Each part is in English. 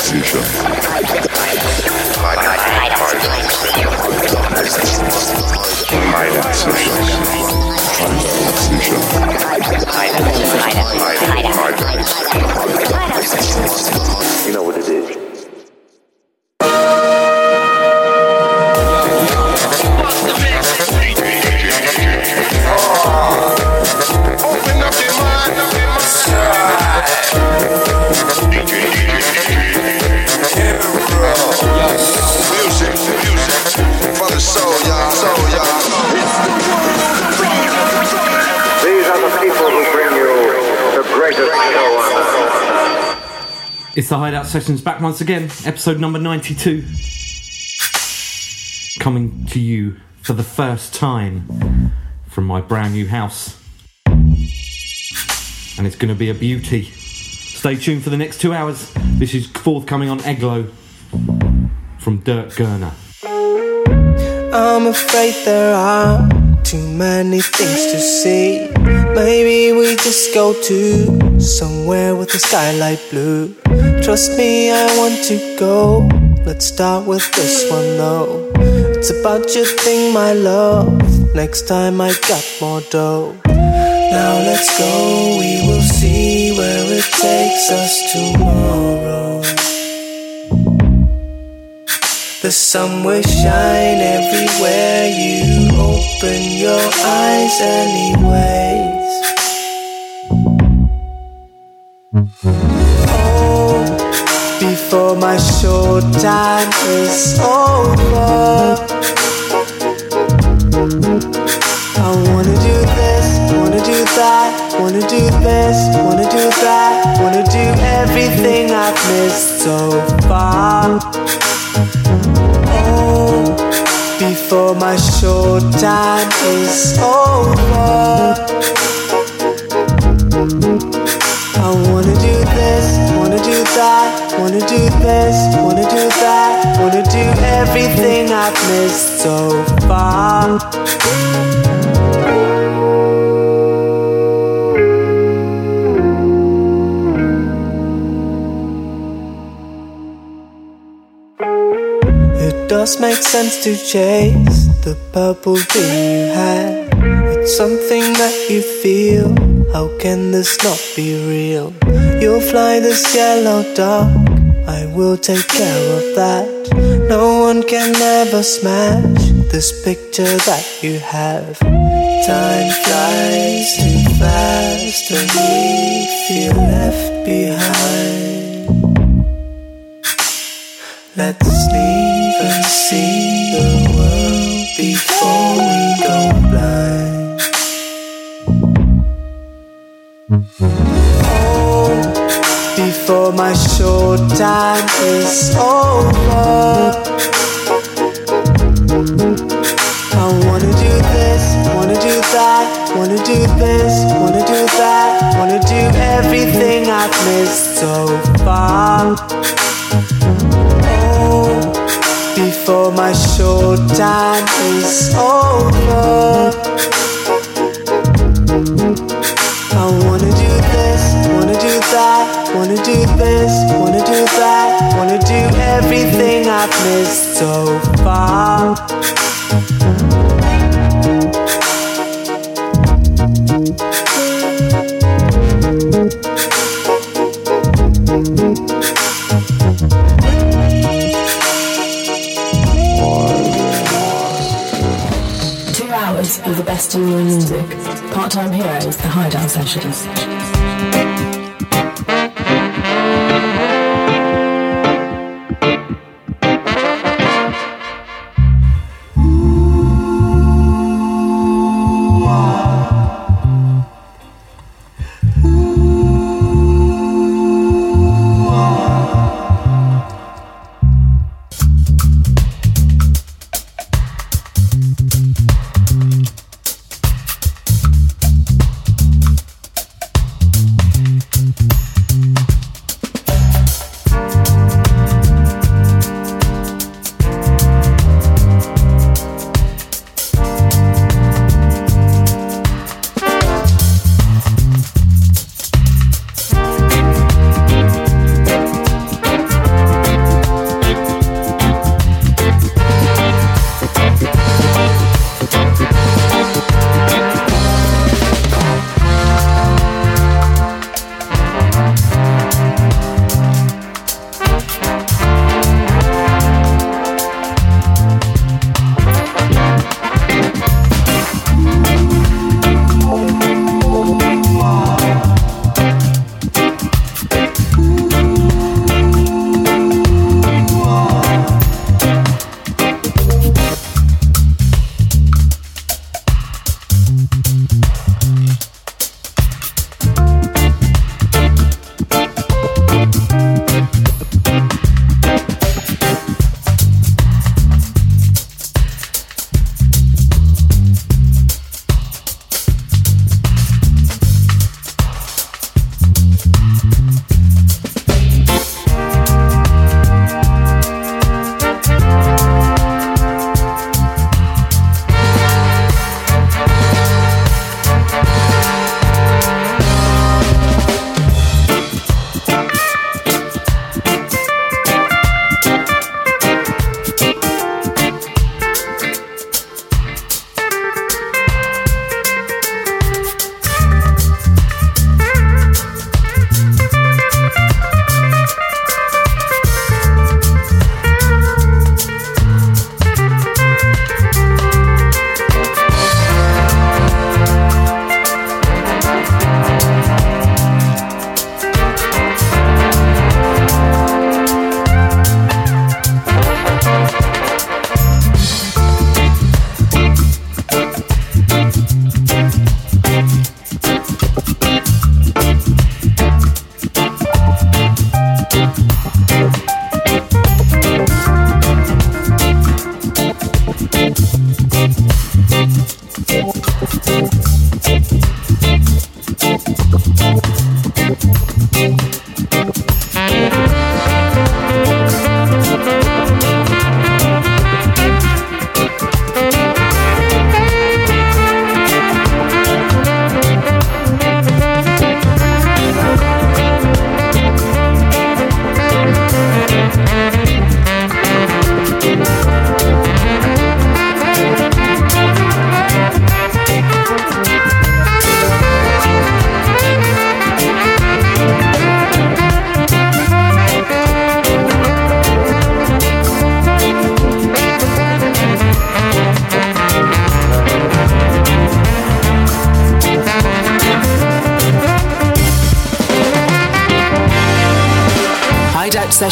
sicher. Sicher. It's the Hideout Sessions back once again, episode number 92. Coming to you for the first time from my brand new house. And it's going to be a beauty. Stay tuned for the next two hours. This is forthcoming on Eglo from Dirg Gerner. I'm afraid there are too many things to see. Maybe we just go to somewhere with the skylight blue. Trust me, I want to go. Let's start with this one though. It's about your thing, my love. Next time I got more dough. Now let's go, we will see where it takes us tomorrow. The sun will shine everywhere you open your eyes, anyways. Oh, before my short time is over. I wanna do this, wanna do that, wanna do this, wanna do that, wanna do everything I've missed so far. Oh, before my short time is over. I wanna do this, wanna do that, wanna do this, wanna do that, wanna do everything I've missed so far. Does make sense to chase the purple dream you had. It's something that you feel. How can this not be real? You'll fly this yellow dog. I will take care of that. No one can ever smash this picture that you have. Time flies too fast and we feel left behind. Let's and see the world before we go blind. Oh, before my short time is over. I wanna do this, wanna do that, wanna do this, wanna do that, wanna do everything I've missed so far. Before my short time is over. I wanna do this, wanna do that, wanna do this, wanna do that, wanna do everything I've missed the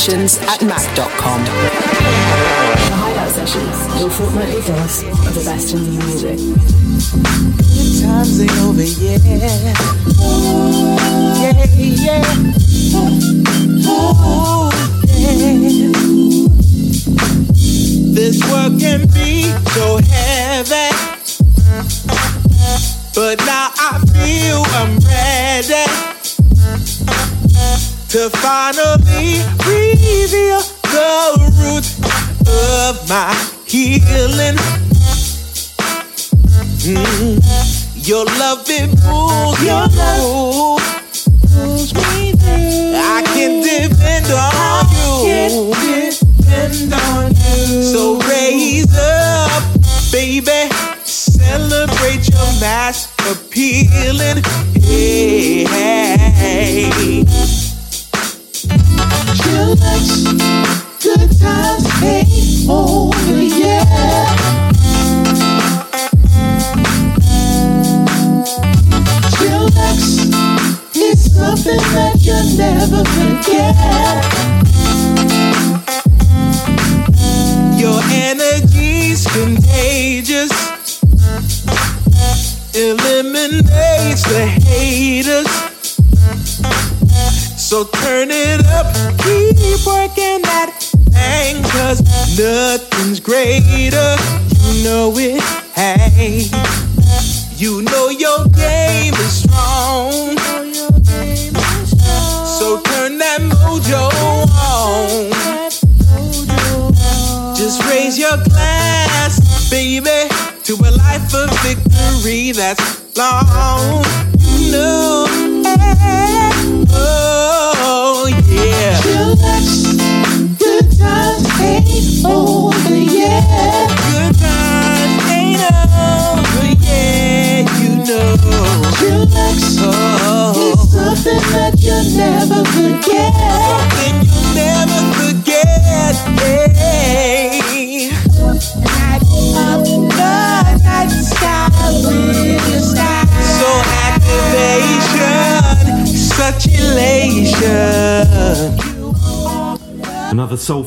Sessions. at mac.com. The Hideout Sessions, your fortnightly dose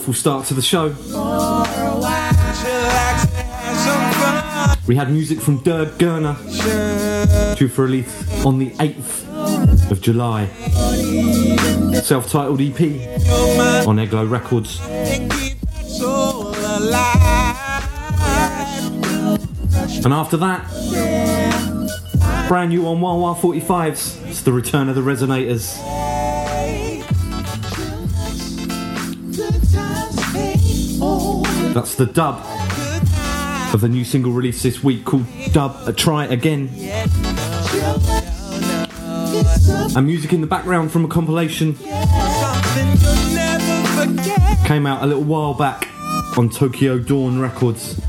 Soulful start to the show. We had music from Dirg Gerner, due for release on the 8th of July. Self titled EP on Eglo Records. And after that, brand new on Wah Wah 45s. It's the return of the Resonators. That's the dub of the new single released this week called Dub Try Again. And music in the background from a compilation came out a little while back on Tokyo Dawn Records.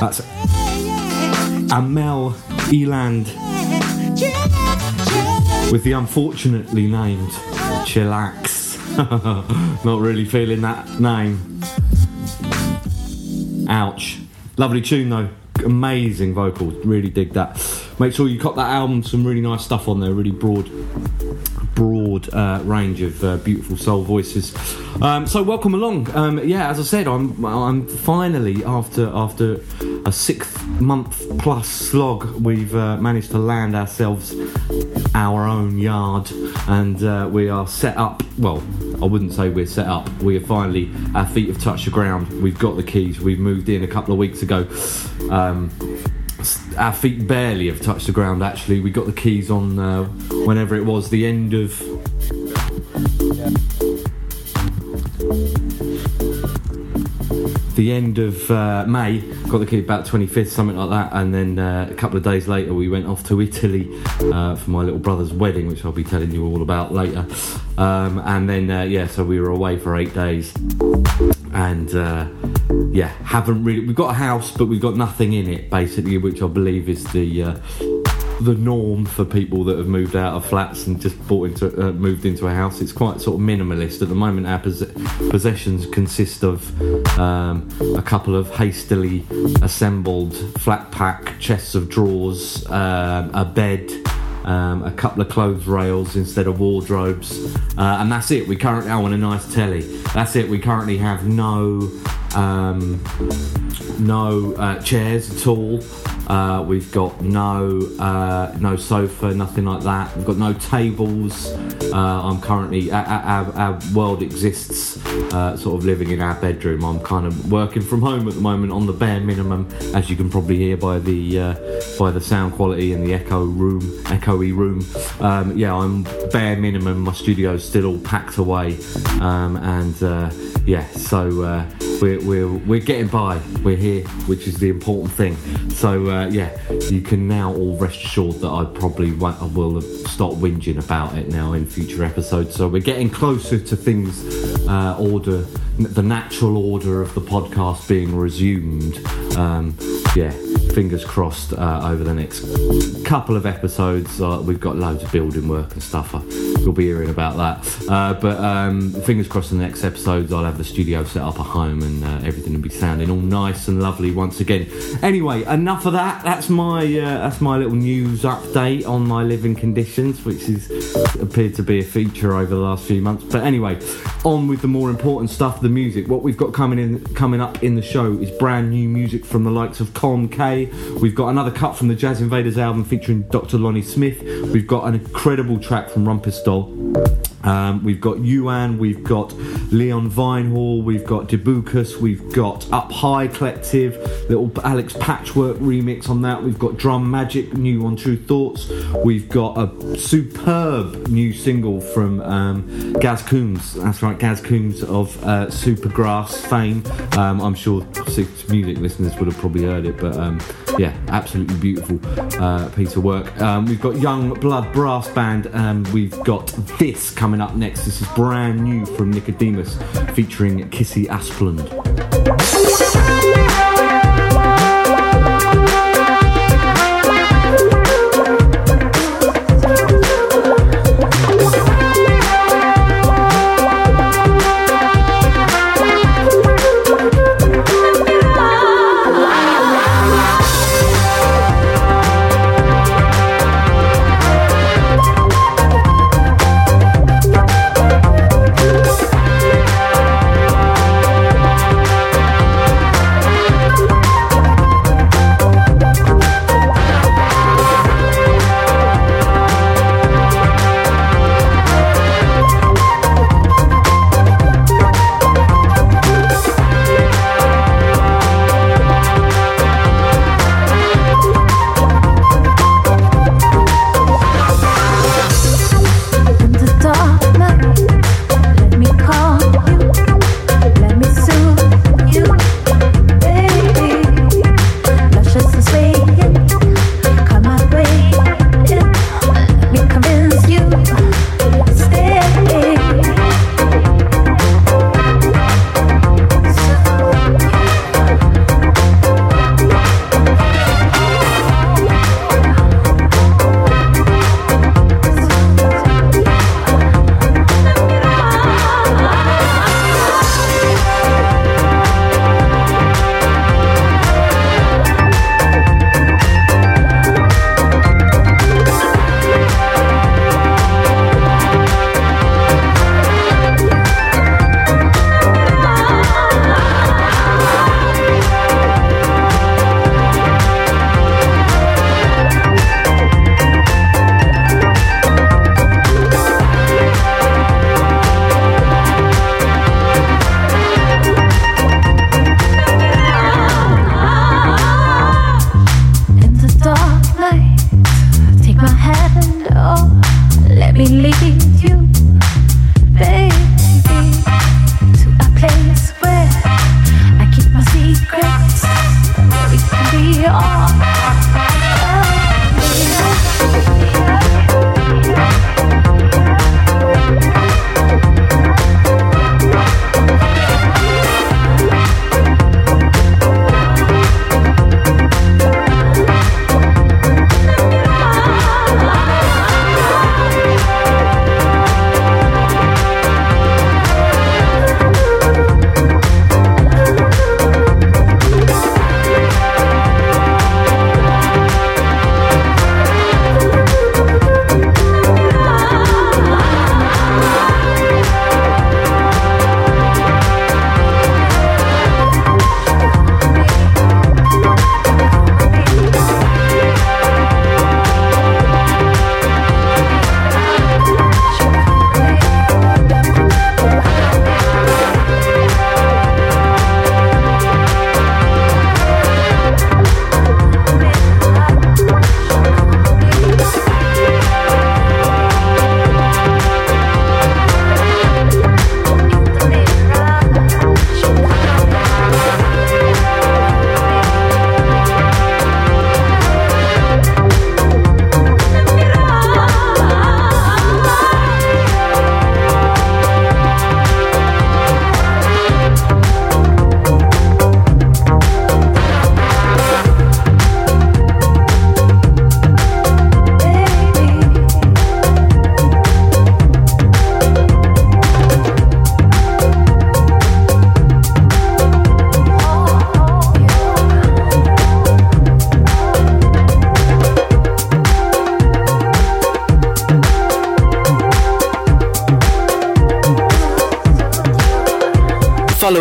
That's Amel Eiland with the unfortunately named Chillax. Not really feeling that name. Ouch. Lovely tune though. Amazing vocals. Really dig that. Make sure you cop that album. Some really nice stuff on there. Really broad broad uh, range of uh, beautiful soul voices. Um, so welcome along. Um, yeah, as I said, I'm I'm finally after after a six month plus slog, we've uh, managed to land ourselves our own yard, and uh, we are set up. Well, I wouldn't say we're set up. We are finally our feet have touched the ground. We've got the keys. We've moved in a couple of weeks ago. Um, our feet barely have touched the ground actually we got the keys on uh, whenever it was the end of the end of uh, May got the key about 25th something like that and then uh, a couple of days later we went off to Italy uh, for my little brother's wedding which I'll be telling you all about later um, and then uh, yeah so we were away for eight days and uh, yeah, haven't really. We've got a house, but we've got nothing in it, basically, which I believe is the uh, the norm for people that have moved out of flats and just bought into uh, moved into a house. It's quite sort of minimalist at the moment. Our pos- possessions consist of um, a couple of hastily assembled flat pack chests of drawers, um, a bed. um, a couple of clothes rails instead of wardrobes, uh, and that's it. We currently own a nice telly. That's it. We currently have no um, no uh, chairs at all. Uh, we've got no uh, no sofa, nothing like that. We've got no tables. Uh, I'm currently our, our, our world exists, uh, sort of living in our bedroom. I'm kind of working from home at the moment on the bare minimum, as you can probably hear by the uh, by the sound quality in the echo room, echoey room. Um, yeah, I'm bare minimum. My studio's still all packed away, um, and yeah, so uh, we're, we're we're getting by. We're here, which is the important thing. So uh, yeah, you can now all rest assured that I probably won't, I will stop whinging about it now in future episodes. So we're getting closer to things uh, order, the natural order of the podcast being resumed. Um, yeah, fingers crossed uh, over the next couple of episodes. Uh, we've got loads of building work and stuff. Uh, you'll be hearing about that. Uh, but um, fingers crossed in the next episodes, I'll have the studio set up at home and uh, everything will be sounding all nice and lovely once again. Anyway, enough of that. That's my uh, that's my little news update on my living conditions, which has appeared to be a feature over the last few months. But anyway, on with the more important stuff, the music. What we've got coming in coming up in the show is brand new music from the likes of Con. We've got another cut from the Jazzinvaders album featuring Dr. Lonnie Smith. We've got an incredible track from Rumpistol. Um, we've got Youan, we've got Leon Vynehall, we've got Debucus, we've got Up High Collective, little Alex Patchwork remix on that. We've got Drum Magic, new on Tru Thoughts. We've got a superb new single from um, Gaz Coombes. That's right, Gaz Coombes of uh, Supergrass fame. Um, I'm sure music listeners would have probably heard it, but um, yeah, absolutely beautiful uh, piece of work. Um, we've got Youngblood Brass Band, and we've got this coming up next. This is brand new from Nickodemus featuring Kissey Asplund.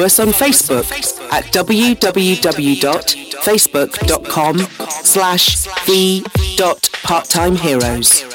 Us on Facebook at www.facebook.com slash the.parttimeheroes. Love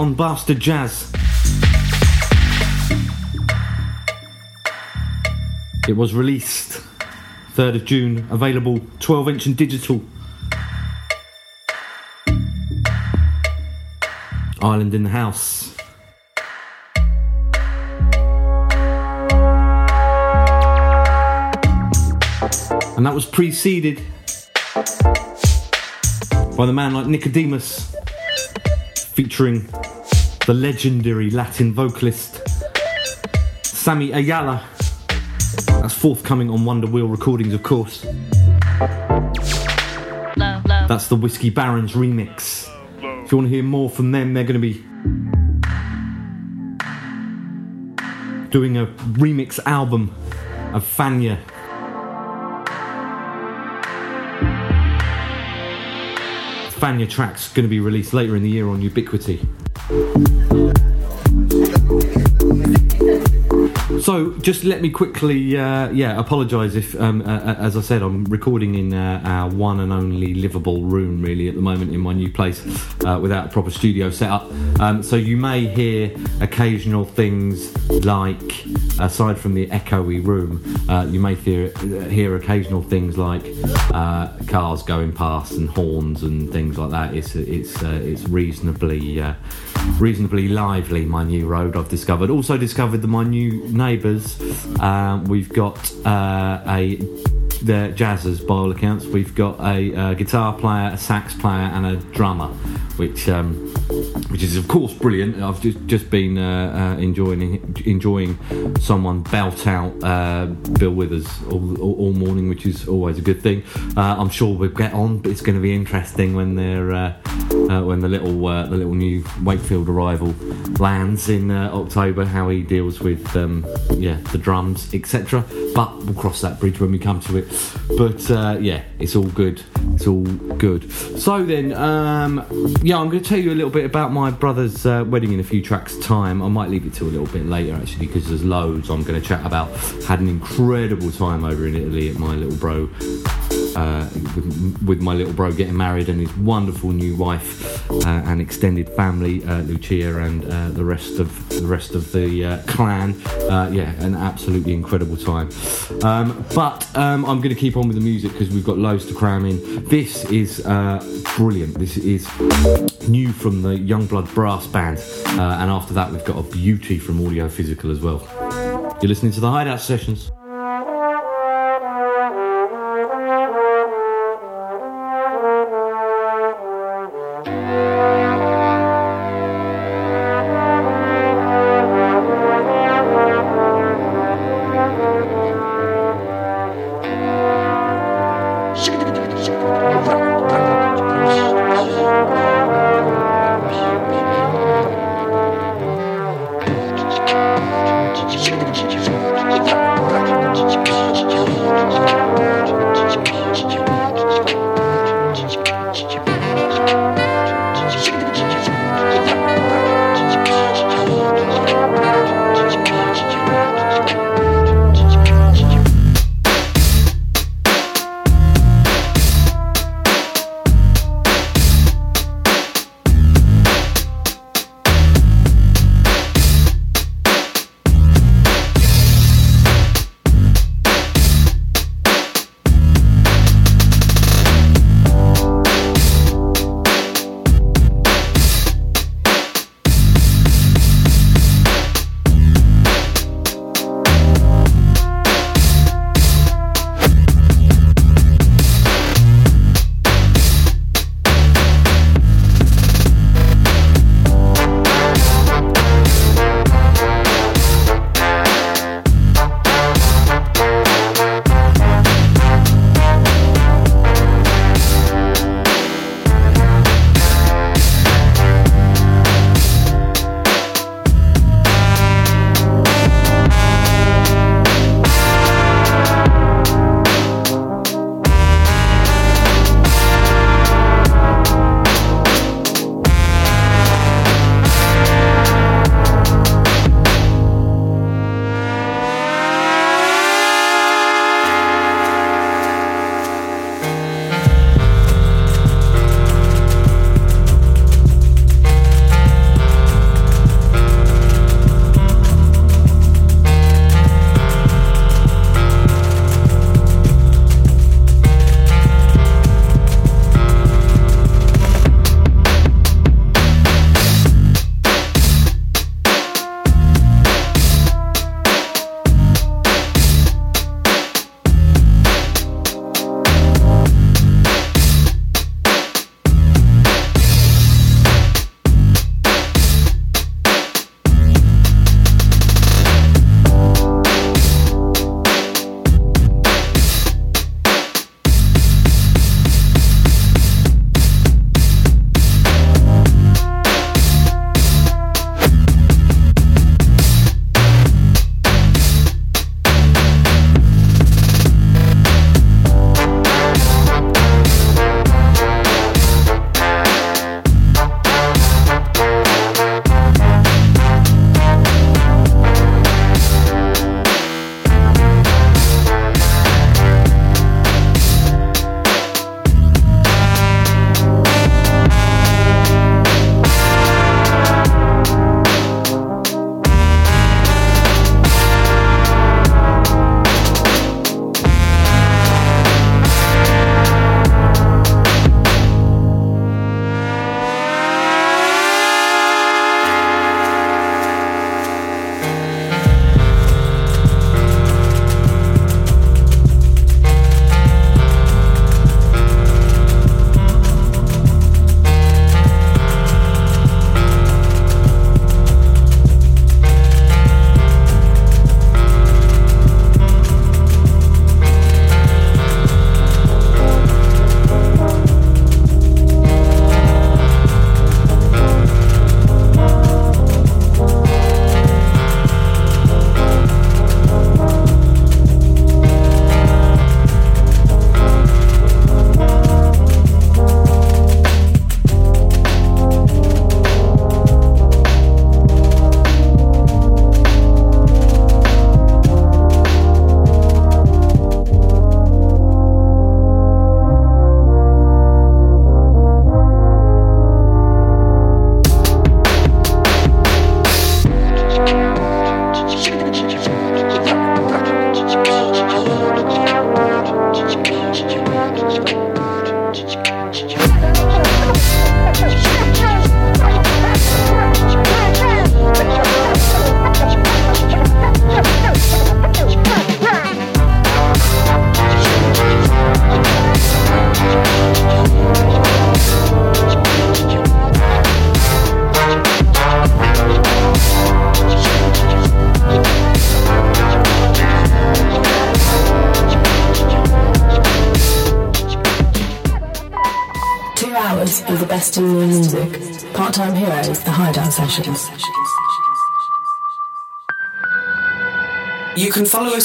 on Bastard Jazz. It was released 3rd of June, available 12 inch and digital. Island in the House. And that was preceded by the man like Nickodemus, featuring the legendary Latin vocalist Sammy Ayala. That's forthcoming on Wonderwheel Recordings, of course. That's the Whiskey Barons remix. If you want to hear more from them, they're going to be doing a remix album of Fania. Fania track's going to be released later in the year on Ubiquity. So, just let me quickly, uh, yeah, apologise if, um, uh, uh, as I said, I'm recording in uh, our one and only livable room, really, at the moment in my new place, uh, without a proper studio setup. Um, so you may hear occasional things like, aside from the echoey room, uh, you may hear hear occasional things like cars going past and horns and things like that. It's it's it's reasonably reasonably lively. My new road, I've discovered. Also discovered that my new neighbours. Um, we've got uh, a the jazzers by all accounts. We've got a, a, guitar player, a sax player, and a drummer, which um, which is of course brilliant. I've just just been uh, uh, enjoying enjoying someone belt out uh, Bill Withers all, all, all, morning, which is always a good thing. Uh, I'm sure we'll get on, but it's going to be interesting when they're uh, uh, when the little the little new Wakefield arrival lands in October. How he deals with um, yeah the drums, etc. But we'll cross that bridge when we come to it. But yeah, it's all good. It's all good. So then, um, yeah, I'm going to tell you a little bit about my brother's uh, wedding in a few tracks' time. I might leave it to a little bit later actually because there's loads I'm going to chat about. Had an incredible time over in Italy at my little bro uh, with, with, my little bro getting married and his wonderful new wife uh, and extended family, uh, Lucia and uh, the rest of the rest of the clan. Yeah, an absolutely incredible time. Um, but um, I'm going to keep on with the music because we've got loads to cram in. This is brilliant. This is new from the Youngblood Brass Band, and after that we've got a beauty from Audiophysical as well. You're listening to the Hideout Sessions.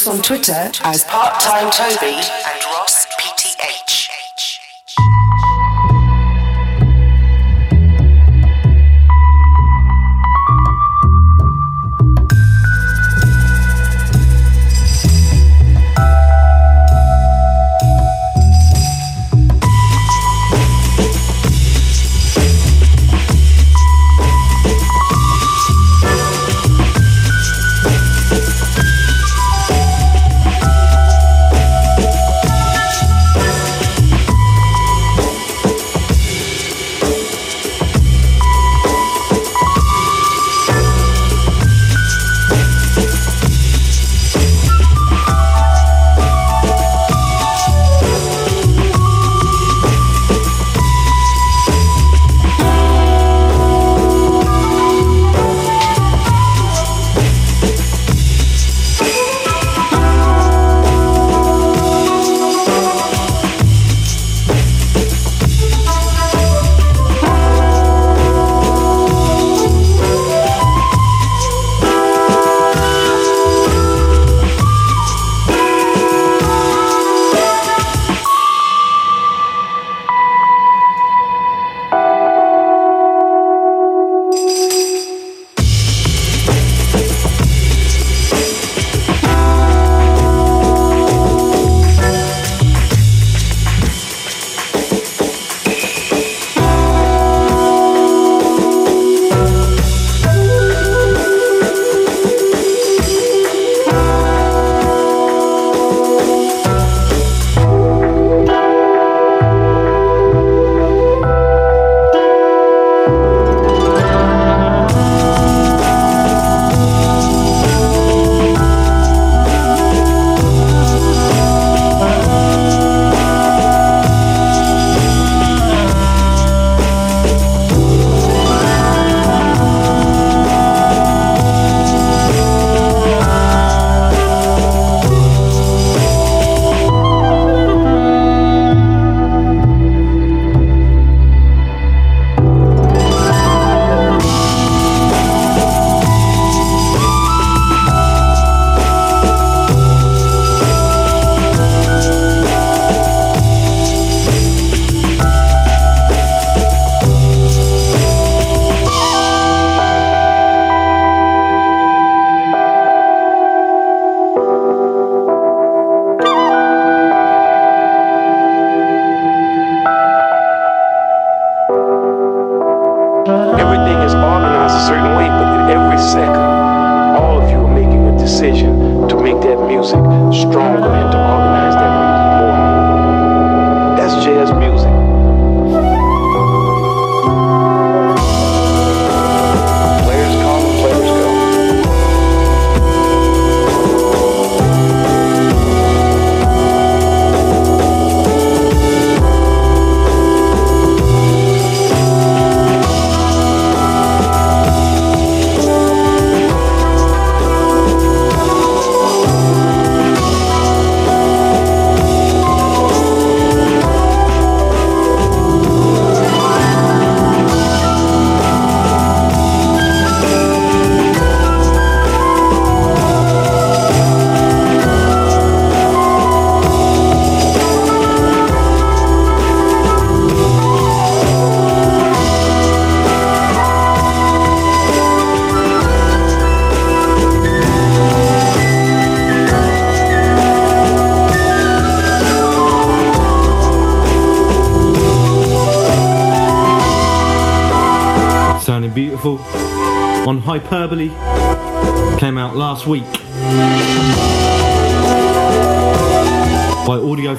On Twitter as Part Time Toby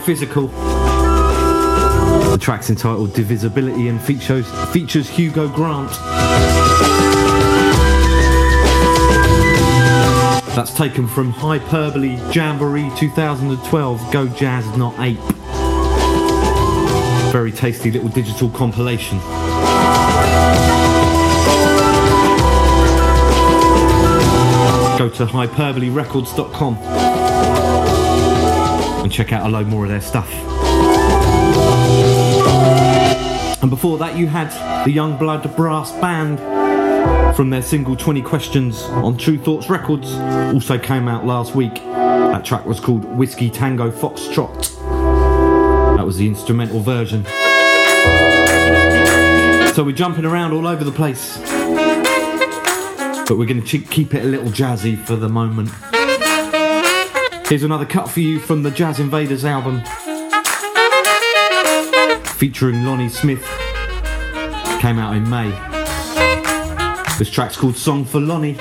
Physical. The track's entitled Divisibility and features, features Hugo Kant. That's taken from Hiperbole Jamboree 2012 Go Jazz Not Ape. Very tasty little digital compilation. Go to hyperbolerecords.com check out a load more of their stuff. And before that, you had the Youngblood Brass Band from their single 20 Questions on Tru Thoughts Records. Also came out last week. That track was called Whiskey Tango Foxtrot. That was the instrumental version. So we're jumping around all over the place. But we're going to keep it a little jazzy for the moment. Here's another cut for you from the Jazzinvaders album. Featuring Lonnie Smith. Came out in May. This track's called Song for Lonnie.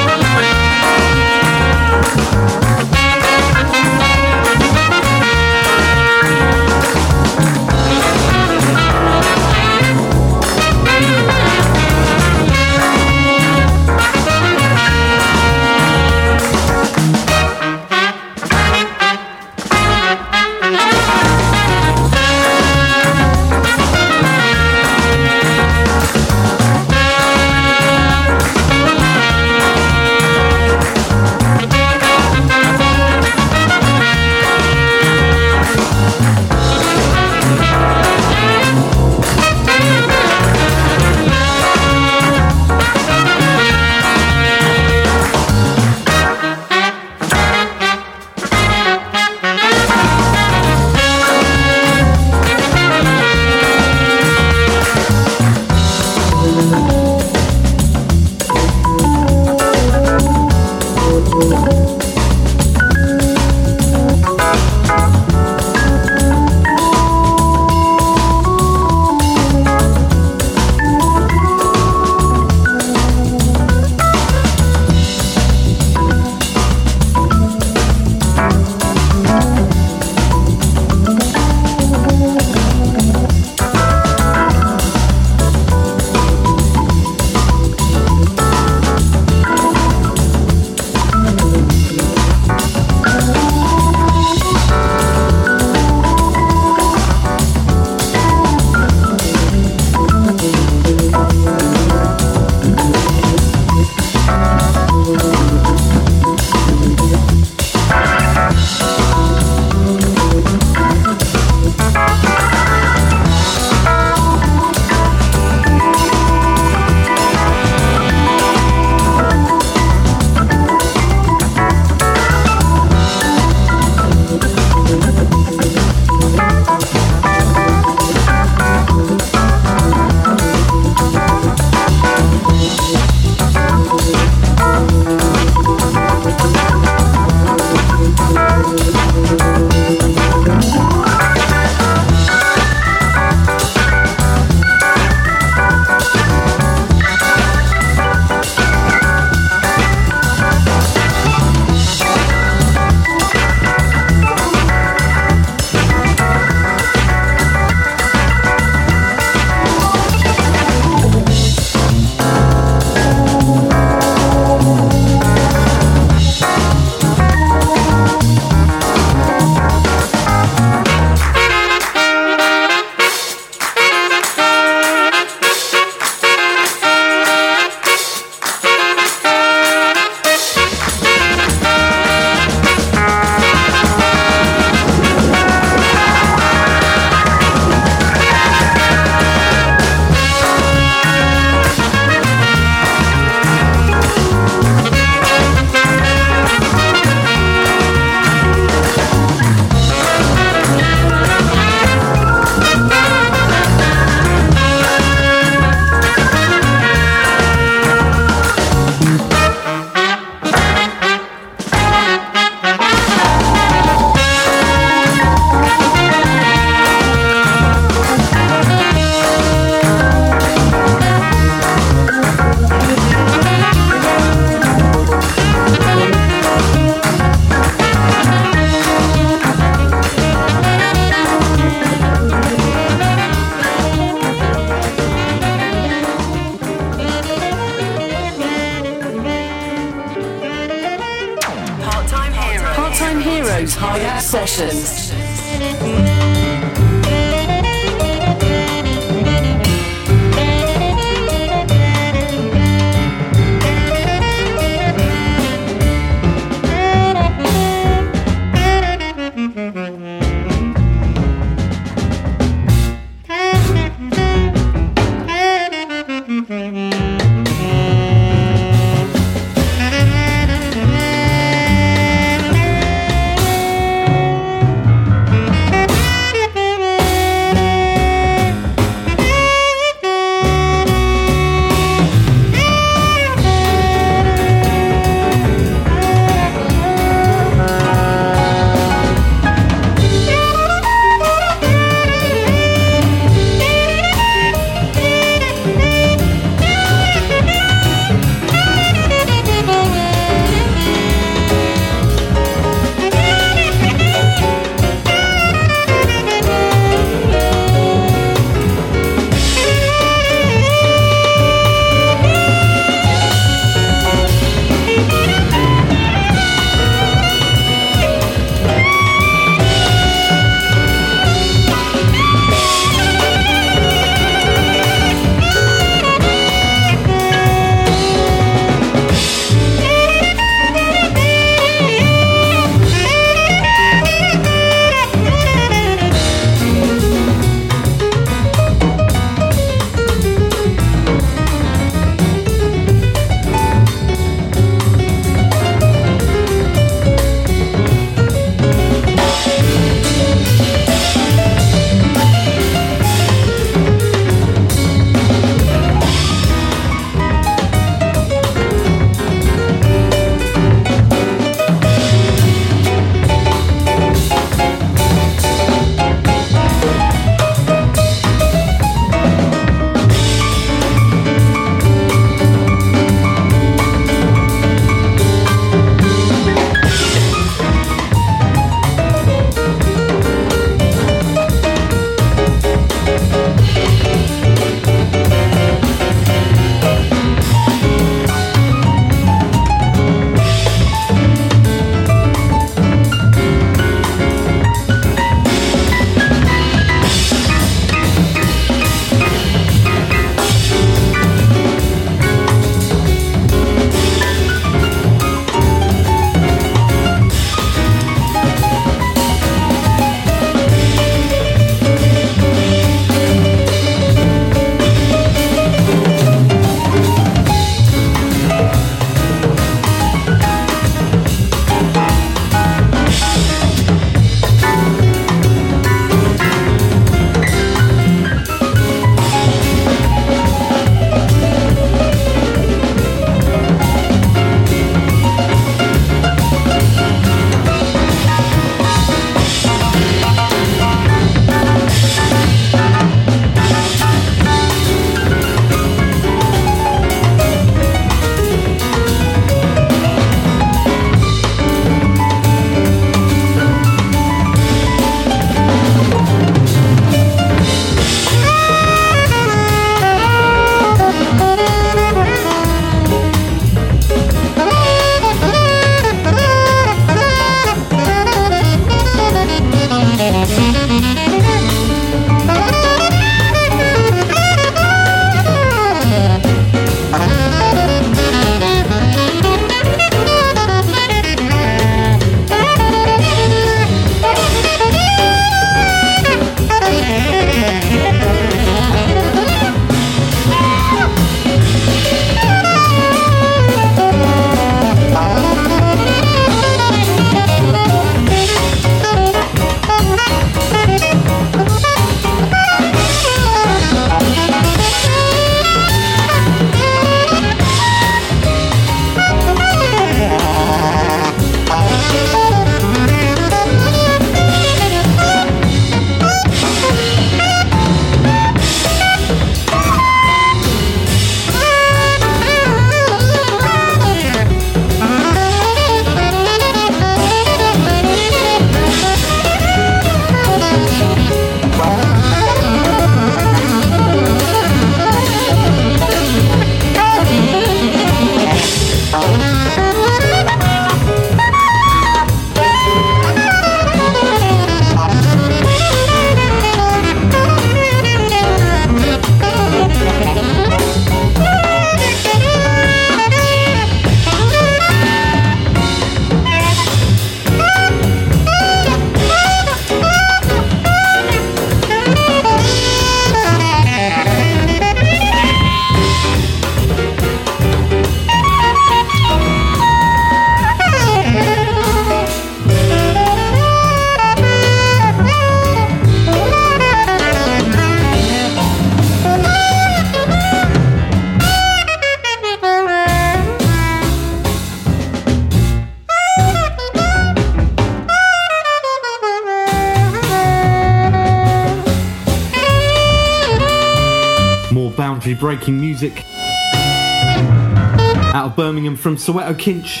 Of Birmingham from Soweto Kinch.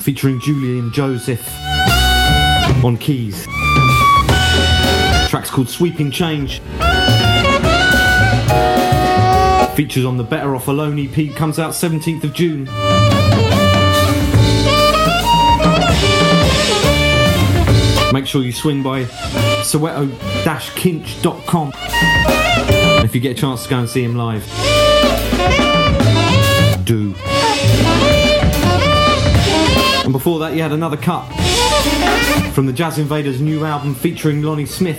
Featuring Julian Joseph on keys. track's called Sweeping Change. Features on the Better Off Alone EP, comes out 17th of June. Make sure you swing by soweto-kinch.com if you get a chance to go and see him live. Do. And before that, you had another cut from the Jazzinvaders' new album featuring Lonnie Smith.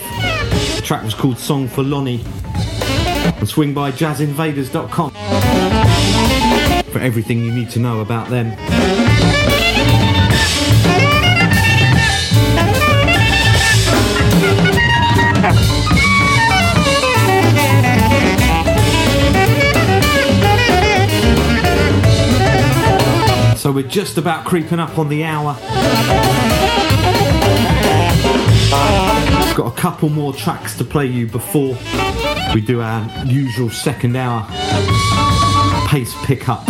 The track was called Song for Lonnie. And swing by jazzinvaders.com for everything you need to know about them. So we're just about creeping up on the hour. Got a couple more tracks to play you before we do our usual second hour pace pickup.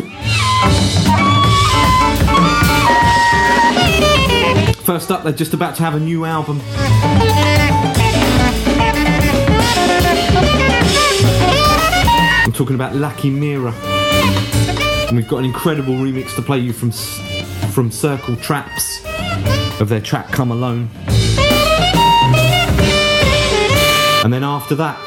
First up, they're just about to have a new album. I'm talking about Laki Mera. And we've got an incredible remix to play you from from Circle Traps of their track Come Alone. And then after that,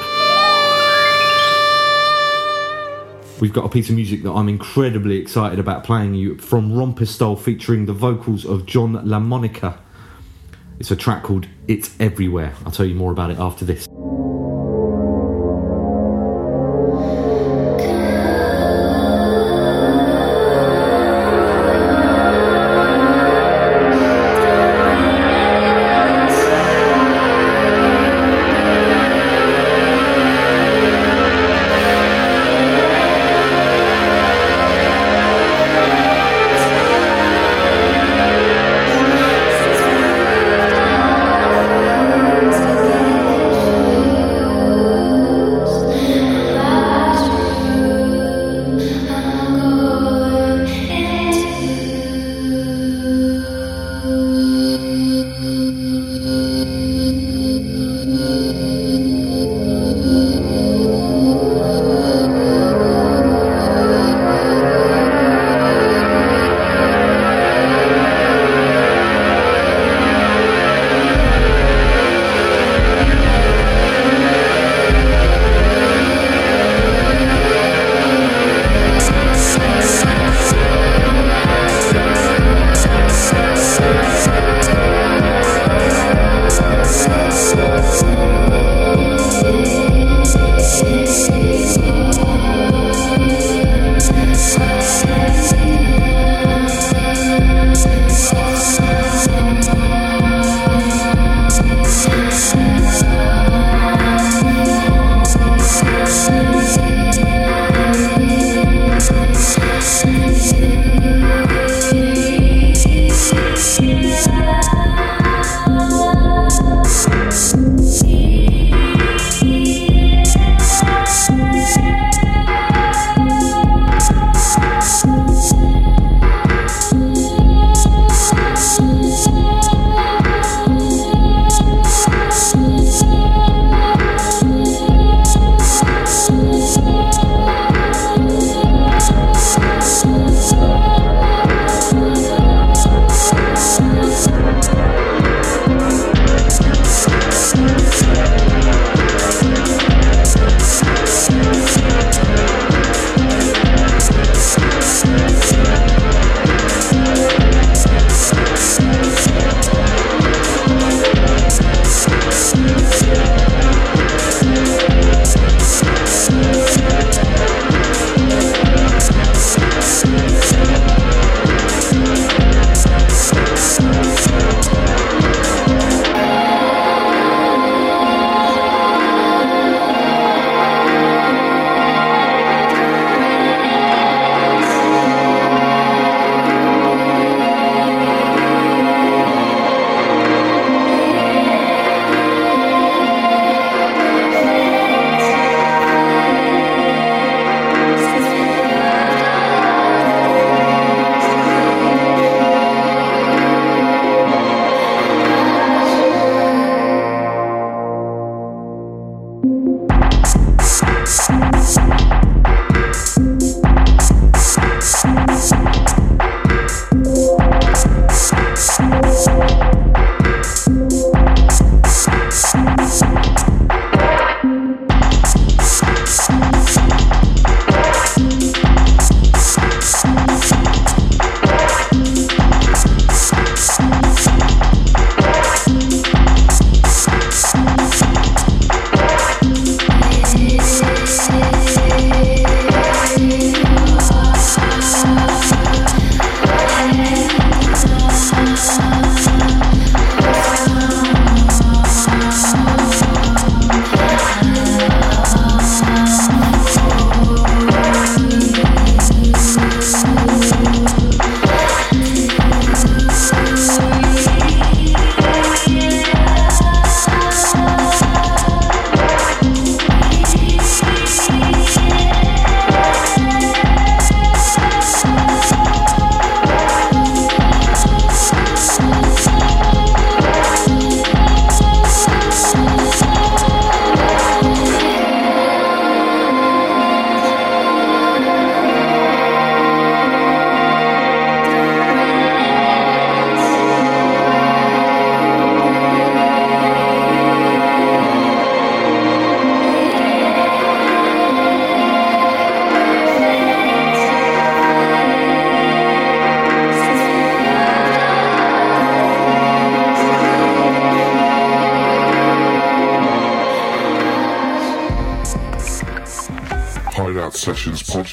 we've got a piece of music that I'm incredibly excited about playing you from Rumpistol featuring the vocals of John LaMonica. It's a track called It's Everywhere. I'll tell you more about it after this.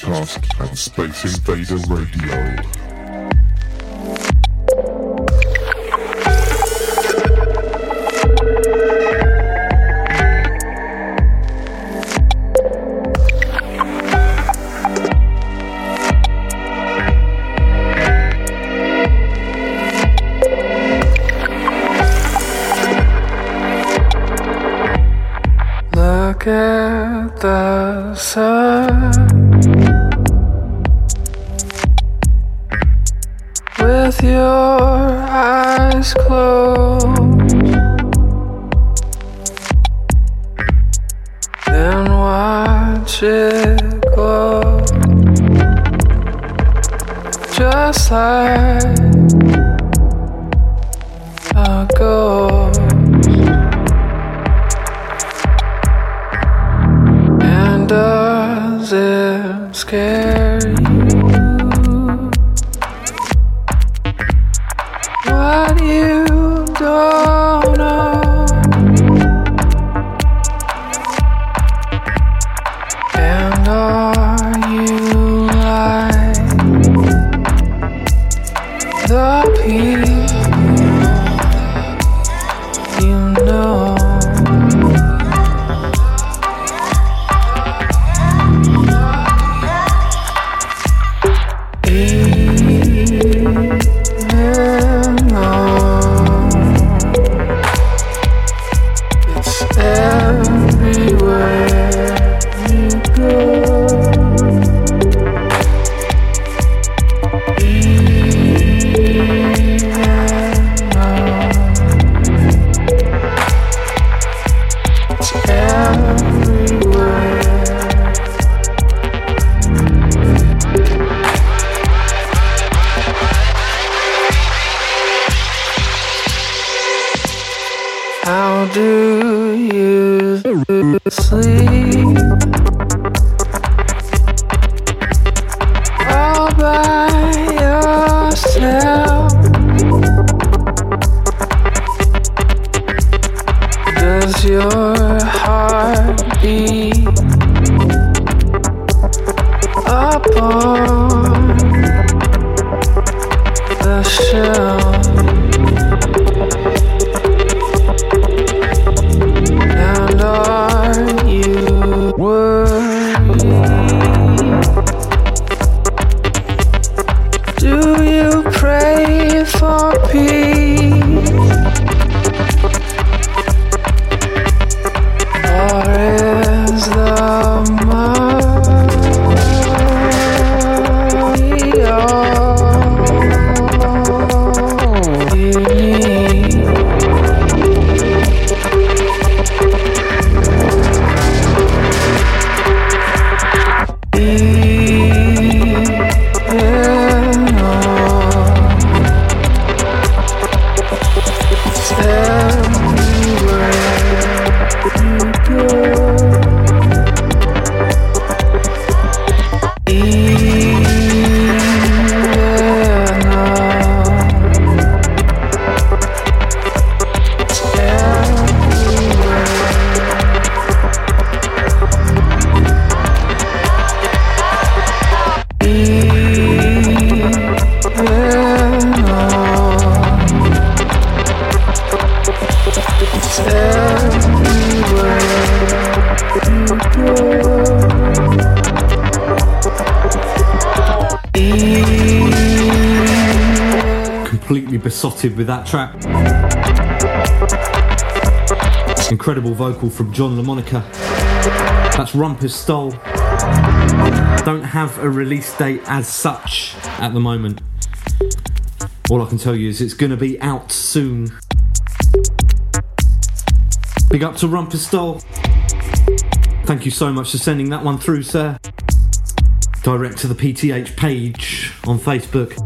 Podcast and Space Invader Radio. From John LaMonica. That's Rumpistol. Don't have a release date as such at the moment. All I can tell you is it's going to be out soon. Big up to Rumpistol. Thank you so much for sending that one through, sir. Direct to the PTH page on Facebook.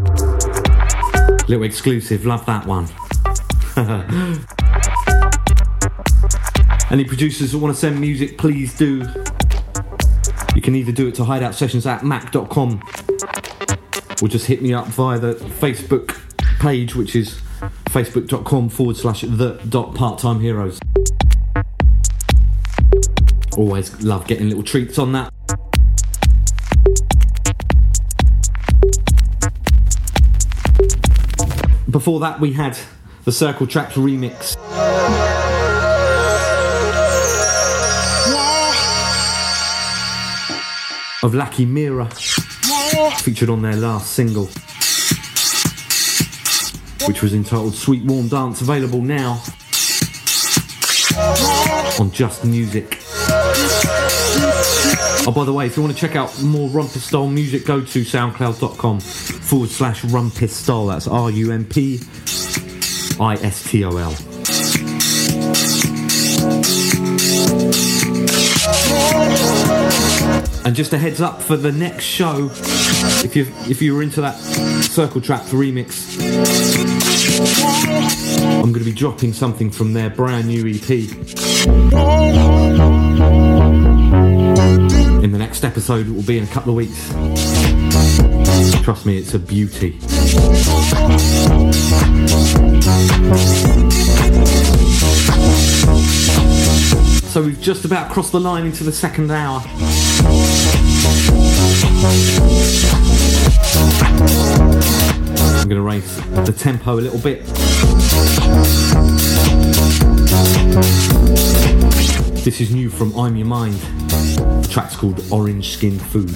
Little exclusive, love that one. Any producers that want to send music, please do. You can either do it to hideout sessions at mac.com or just hit me up via the Facebook page, which is facebook.com forward slash the dot part time heroes. Always love getting little treats on that. Before that, we had the Circle Traps remix. Of Laki Mera, featured on their last single, which was entitled Sweet Warm Dance, available now on Just Music. Oh, by the way, if you want to check out more Rumpistol music, go to soundcloud.com forward slash Rumpistol. That's R U M P I S T O L. And just a heads up for the next show, if you if you were into that Circle Traps remix, I'm going to be dropping something from their brand new EP. In the next episode, it will be in a couple of weeks. Trust me, it's a beauty. So we've just about crossed the line into the second hour. I'm going to raise the tempo a little bit. This is new from IMYRMIND. The track's called Orange Skin Food.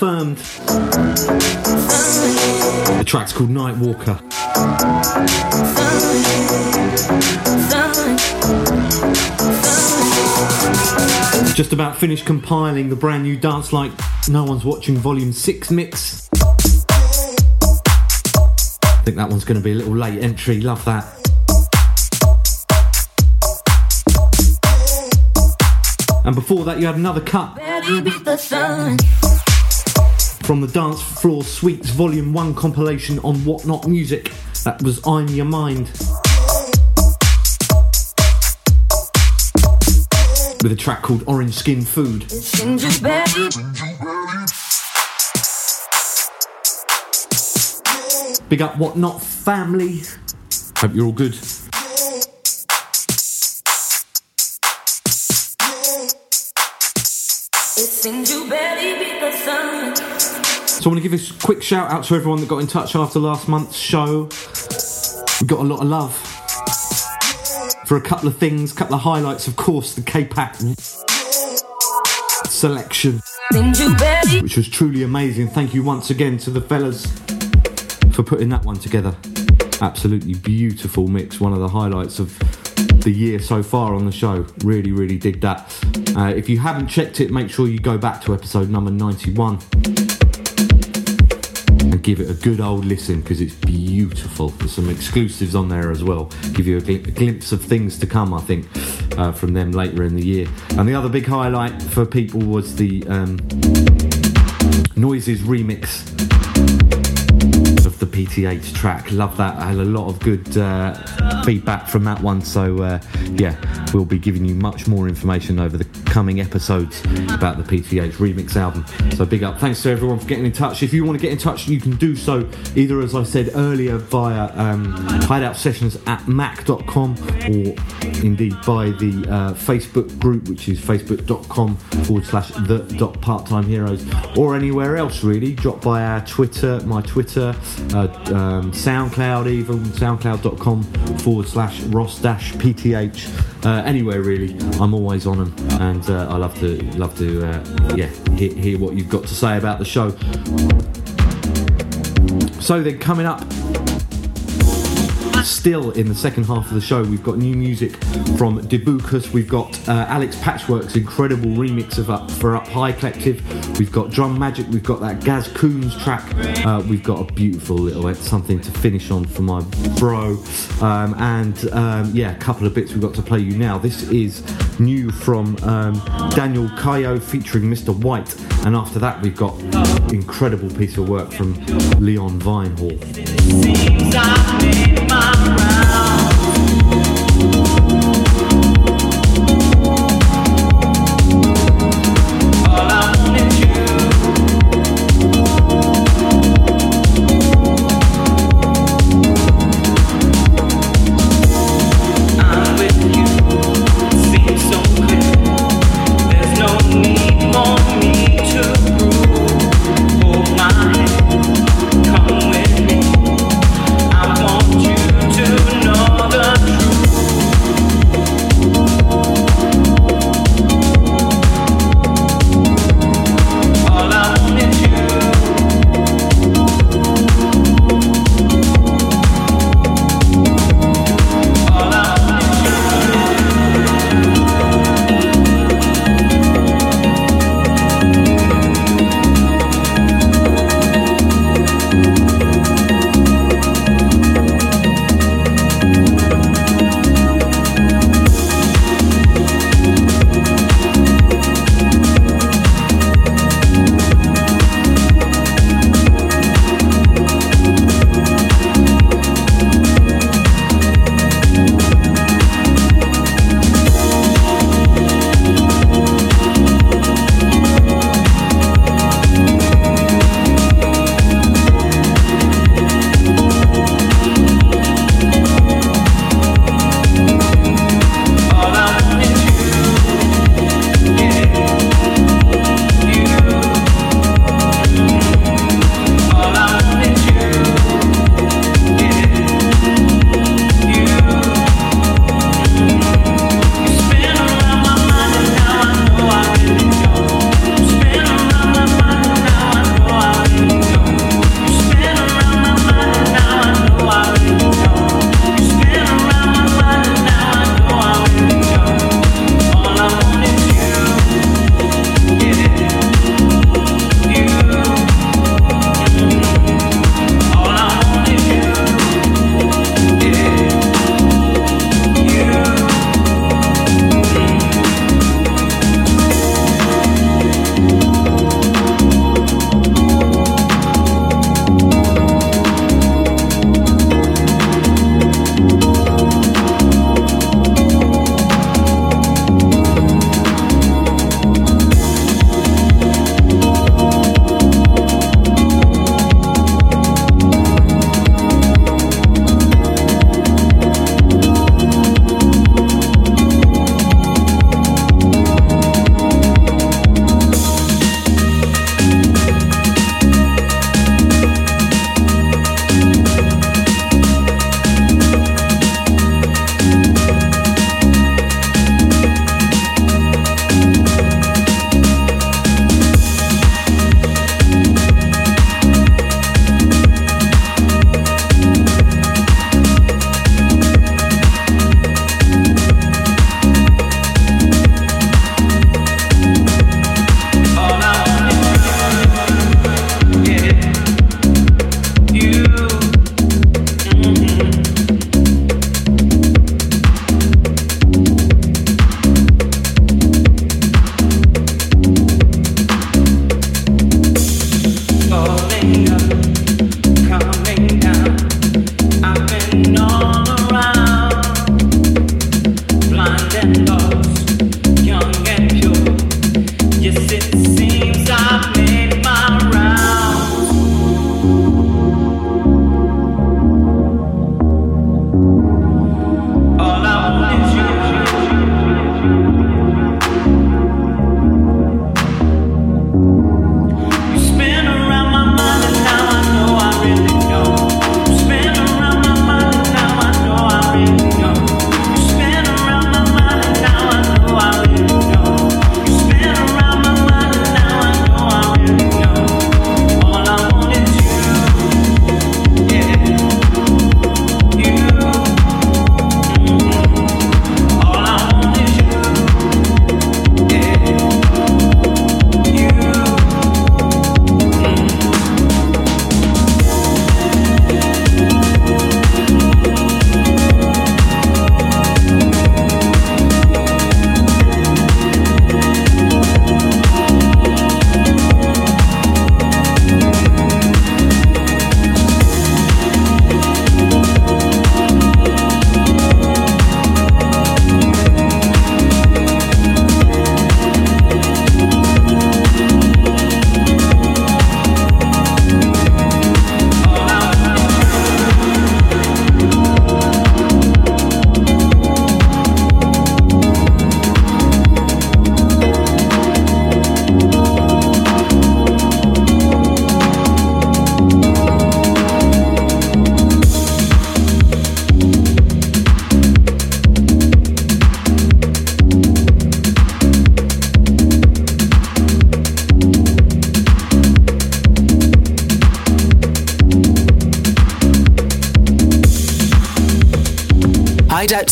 confirmed. The track's called Night Walker. Just about finished compiling the brand new Dance Like No One's Watching Volume 6 mix. I think that one's going to be a little late entry, love that. And before that, you had another cut from the Dance Floor Suites Volume 1 compilation on Wotnot Music. That was IMYRMIND. With a track called Orange Skin Food. Big up Wotnot family. Hope you're all good. So I want to give a quick shout out to everyone that got in touch after last month's show. We got a lot of love for a couple of things, couple of highlights. Of course, the selection, Seems you barely which was truly amazing. Thank you once again to the fellas for putting that one together. Absolutely beautiful mix. One of the highlights of the year so far on the show. Really, really dig that. Uh, if you haven't checked it, make sure you go back to episode number 91 and give it a good old listen because it's beautiful. There's some exclusives on there as well. Give you a, gl- a glimpse of things to come, I think, uh, from them later in the year. And the other big highlight for people was the um, Noises remix of the PTH track. Love that. I had a lot of good uh, feedback from that one. So, uh, yeah, we'll be giving you much more information over the coming episodes about the PTH remix album. So, big up. Thanks to everyone for getting in touch. If you want to get in touch, you can do so either, as I said earlier, via um, hideout sessions at mac.com or indeed by the uh, Facebook group, which is facebook.com forward slash the dot part time heroes, or anywhere else really. Drop by our Twitter, my Twitter, uh, um, SoundCloud, even soundcloud.com forward slash Ross dash PTH. Uh, anywhere really, I'm always on them, and uh, I love to love to uh, yeah hear, hear what you've got to say about the show. So then coming up Still in the second half of the show, we've got new music from Debucus. We've got uh, Alex Patchwork's incredible remix of Up for Up High Collective. We've got Drum Magic. We've got that Gaz Coombes track. Uh, we've got a beautiful little something to finish on for my bro. Um, and um, yeah, a couple of bits we've got to play you now. This is new from um, Daniel Kyo featuring Mr. White. And after that, we've got incredible piece of work from Leon Vynehall. Come with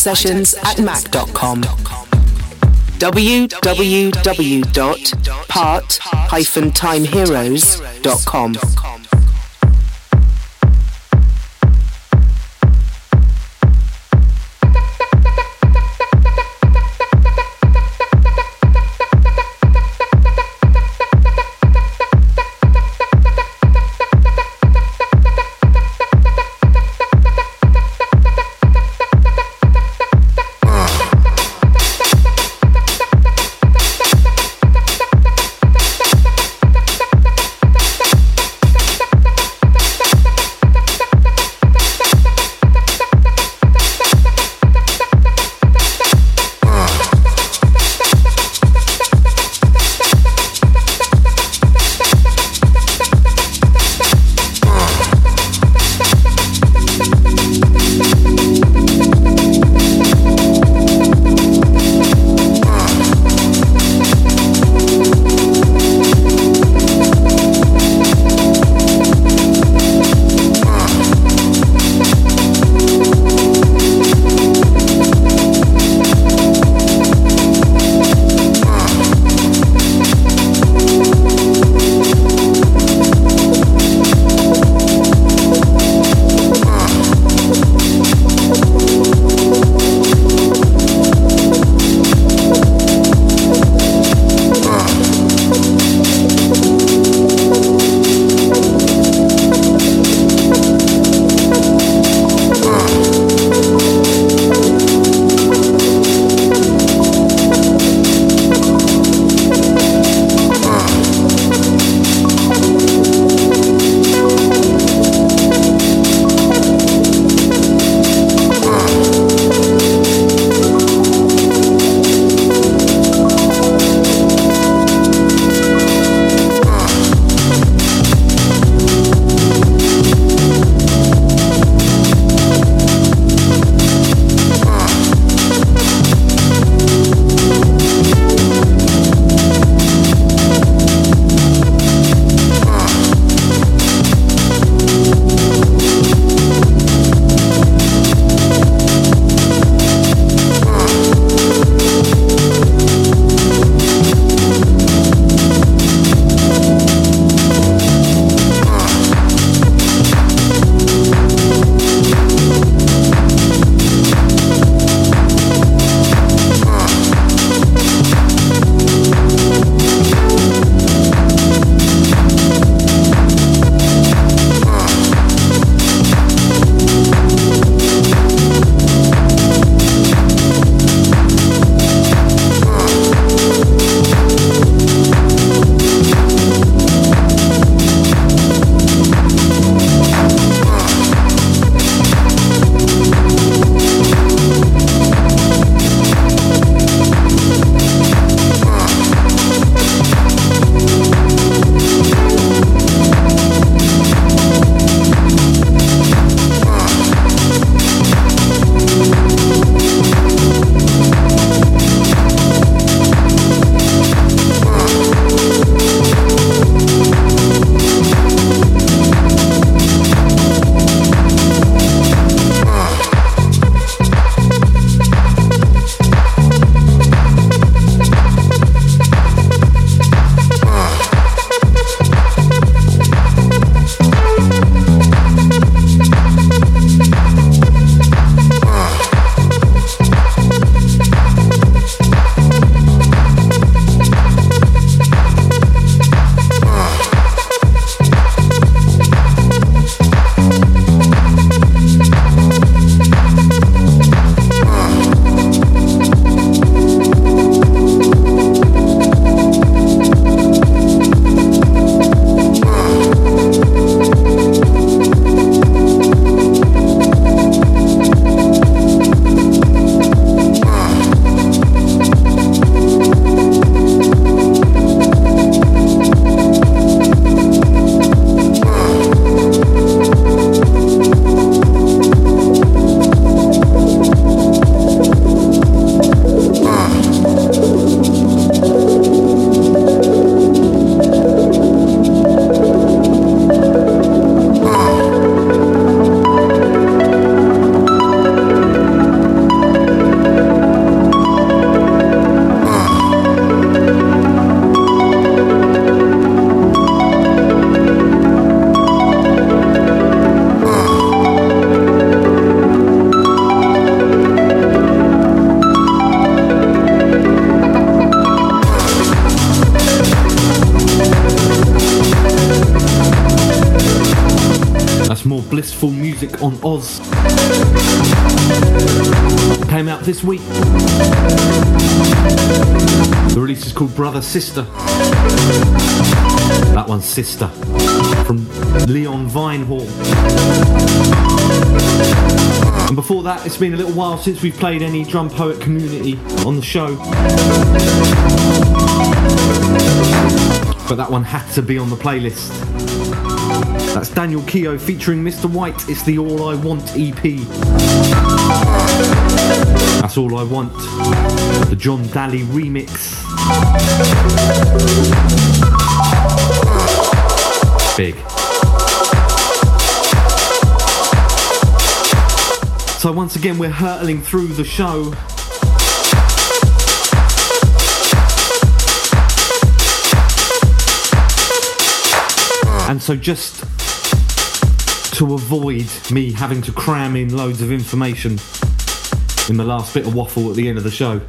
Sessions at mac.com. www.part-timeheroes.com. Sister. That one's Sister from Leon Vynehall. And before that, it's been a little while since we've played any drum poet community on the show. But that one had to be on the playlist. That's Daniel Kyo featuring Mr. White. It's the All I Want EP. That's All I Want. The John Daly remix. Big. So once again, we're hurtling through the show. And so just to avoid me having to cram in loads of information in the last bit of waffle at the end of the show,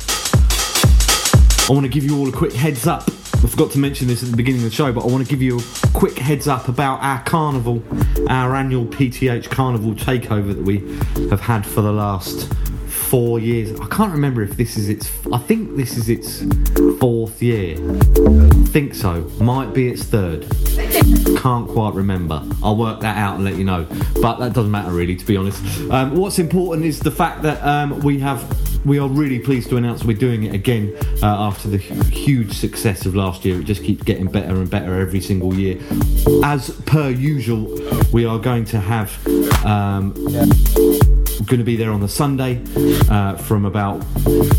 I want to give you all a quick heads up. I forgot to mention this at the beginning of the show, but I want to give you a quick heads up about our carnival, our annual PTH carnival takeover that we have had for the last four years. I can't remember if this is its. I think this is its fourth year. think so. Might be its third. Can't quite remember. I'll work that out and let you know. But that doesn't matter really, to be honest. Um, what's important is the fact that um, we have. We are really pleased to announce we're doing it again uh, after the huge success of last year. It just keeps getting better and better every single year. As per usual, we are going to have um, going to be there on the Sunday uh, from about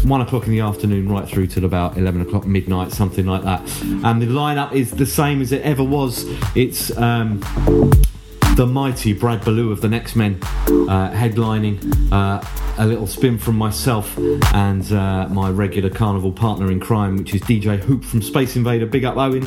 one o'clock in the afternoon right through till about 11 o'clock midnight, something like that. And the lineup is the same as it ever was. It's um, the mighty Brad Baloo of the Nextmen uh, headlining. A little spin from myself and uh, my regular carnival partner in crime, which is DJ Hoop from Space Invader. Big up Owen,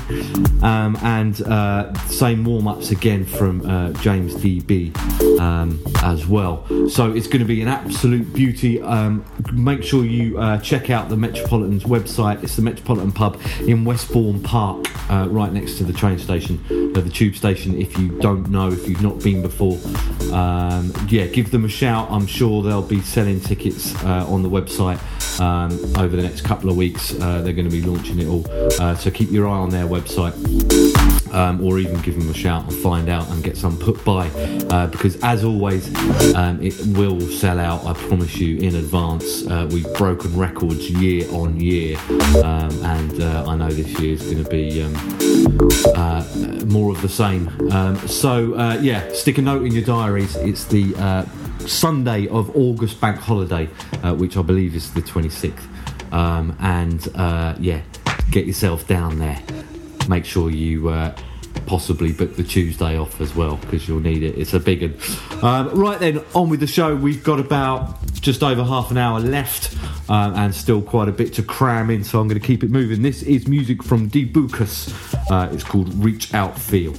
um, and uh, same warm ups again from uh, James DB um, as well. So it's going to be an absolute beauty. Um, make sure you uh, check out the Metropolitan's website. It's the Metropolitan Pub in Westbourne Park, uh, right next to the train station, uh, the tube station. If you don't know, if you've not been before, um, yeah, give them a shout. I'm sure they'll be selling tickets uh, on the website um, over the next couple of weeks. Uh, they're going to be launching it all, uh, so keep your eye on their website. Um, or even give them a shout and find out and get some put by uh, because as always um, it will sell out I promise you in advance uh, we've broken records year on year um, and I know this year is going to be um, more of the same um, so yeah stick a note in your diaries it's the Sunday of August bank holiday uh, which I believe is the 26th um, and uh, yeah get yourself down there make sure you uh, possibly book the Tuesday off as well because you'll need it. It's a big one. Um, right then, on with the show. We've got about just over half an hour left um, and still quite a bit to cram in, so I'm going to keep it moving. This is music from D. Bucas. Uh, it's called Reach Out Feel.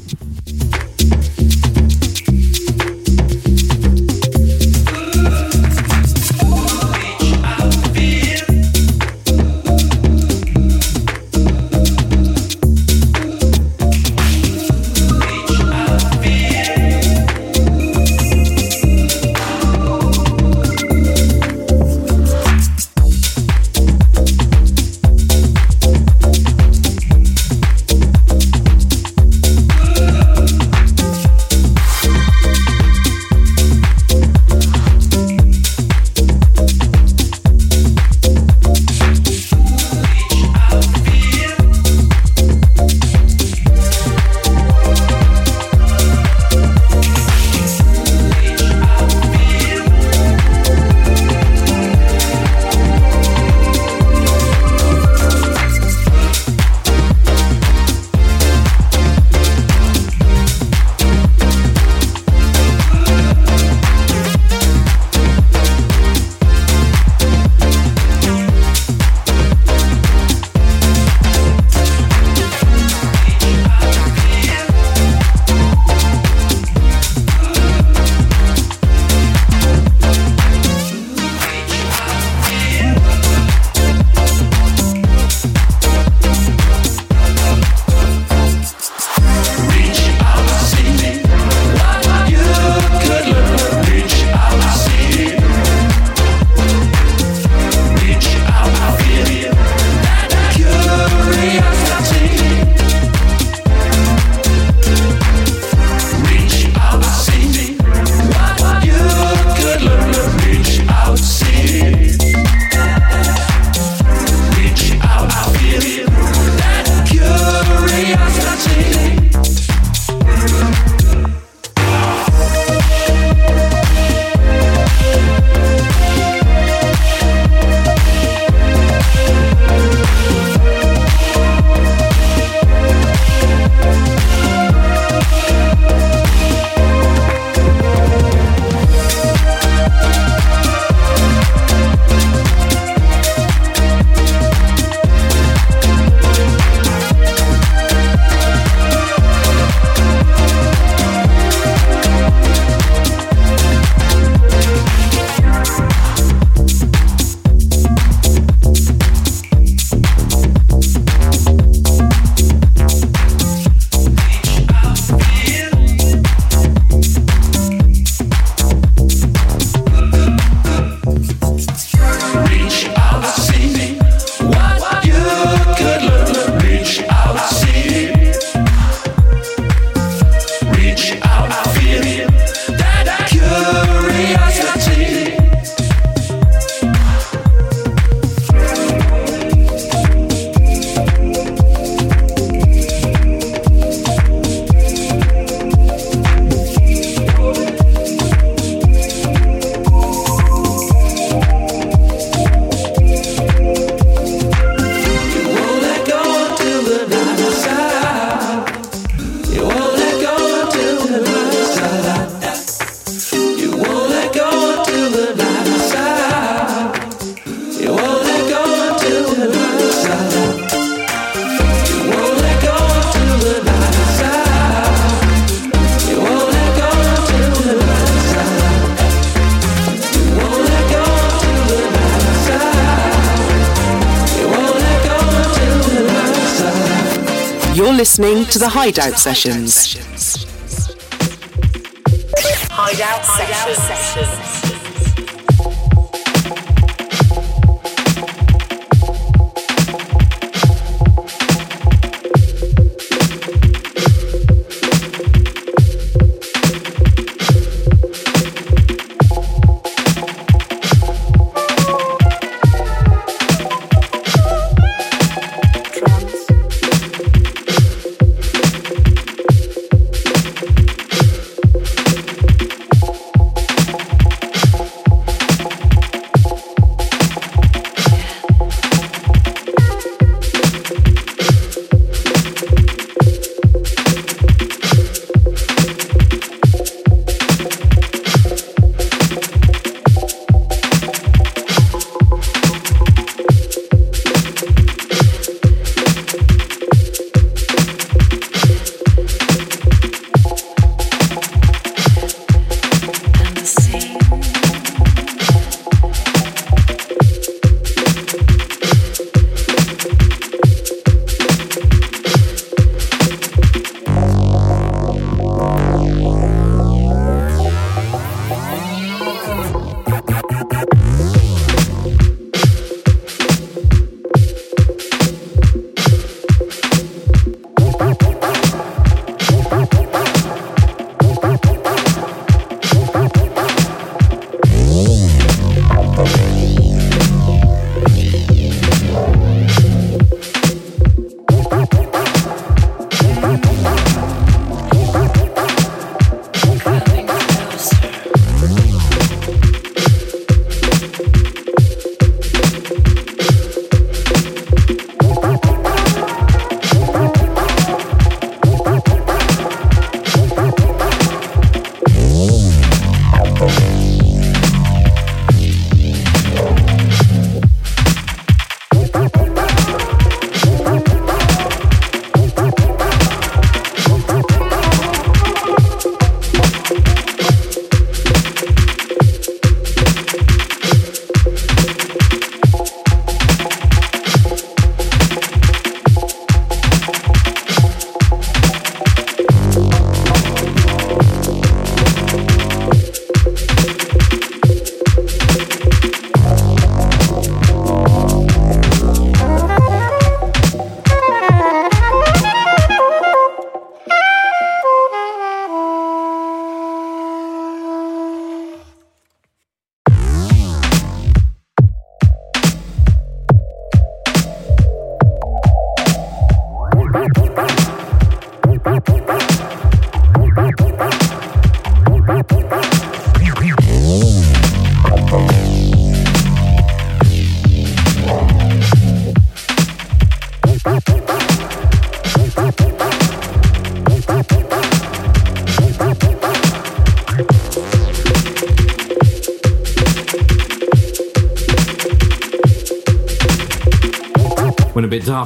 To the Hideout Sessions.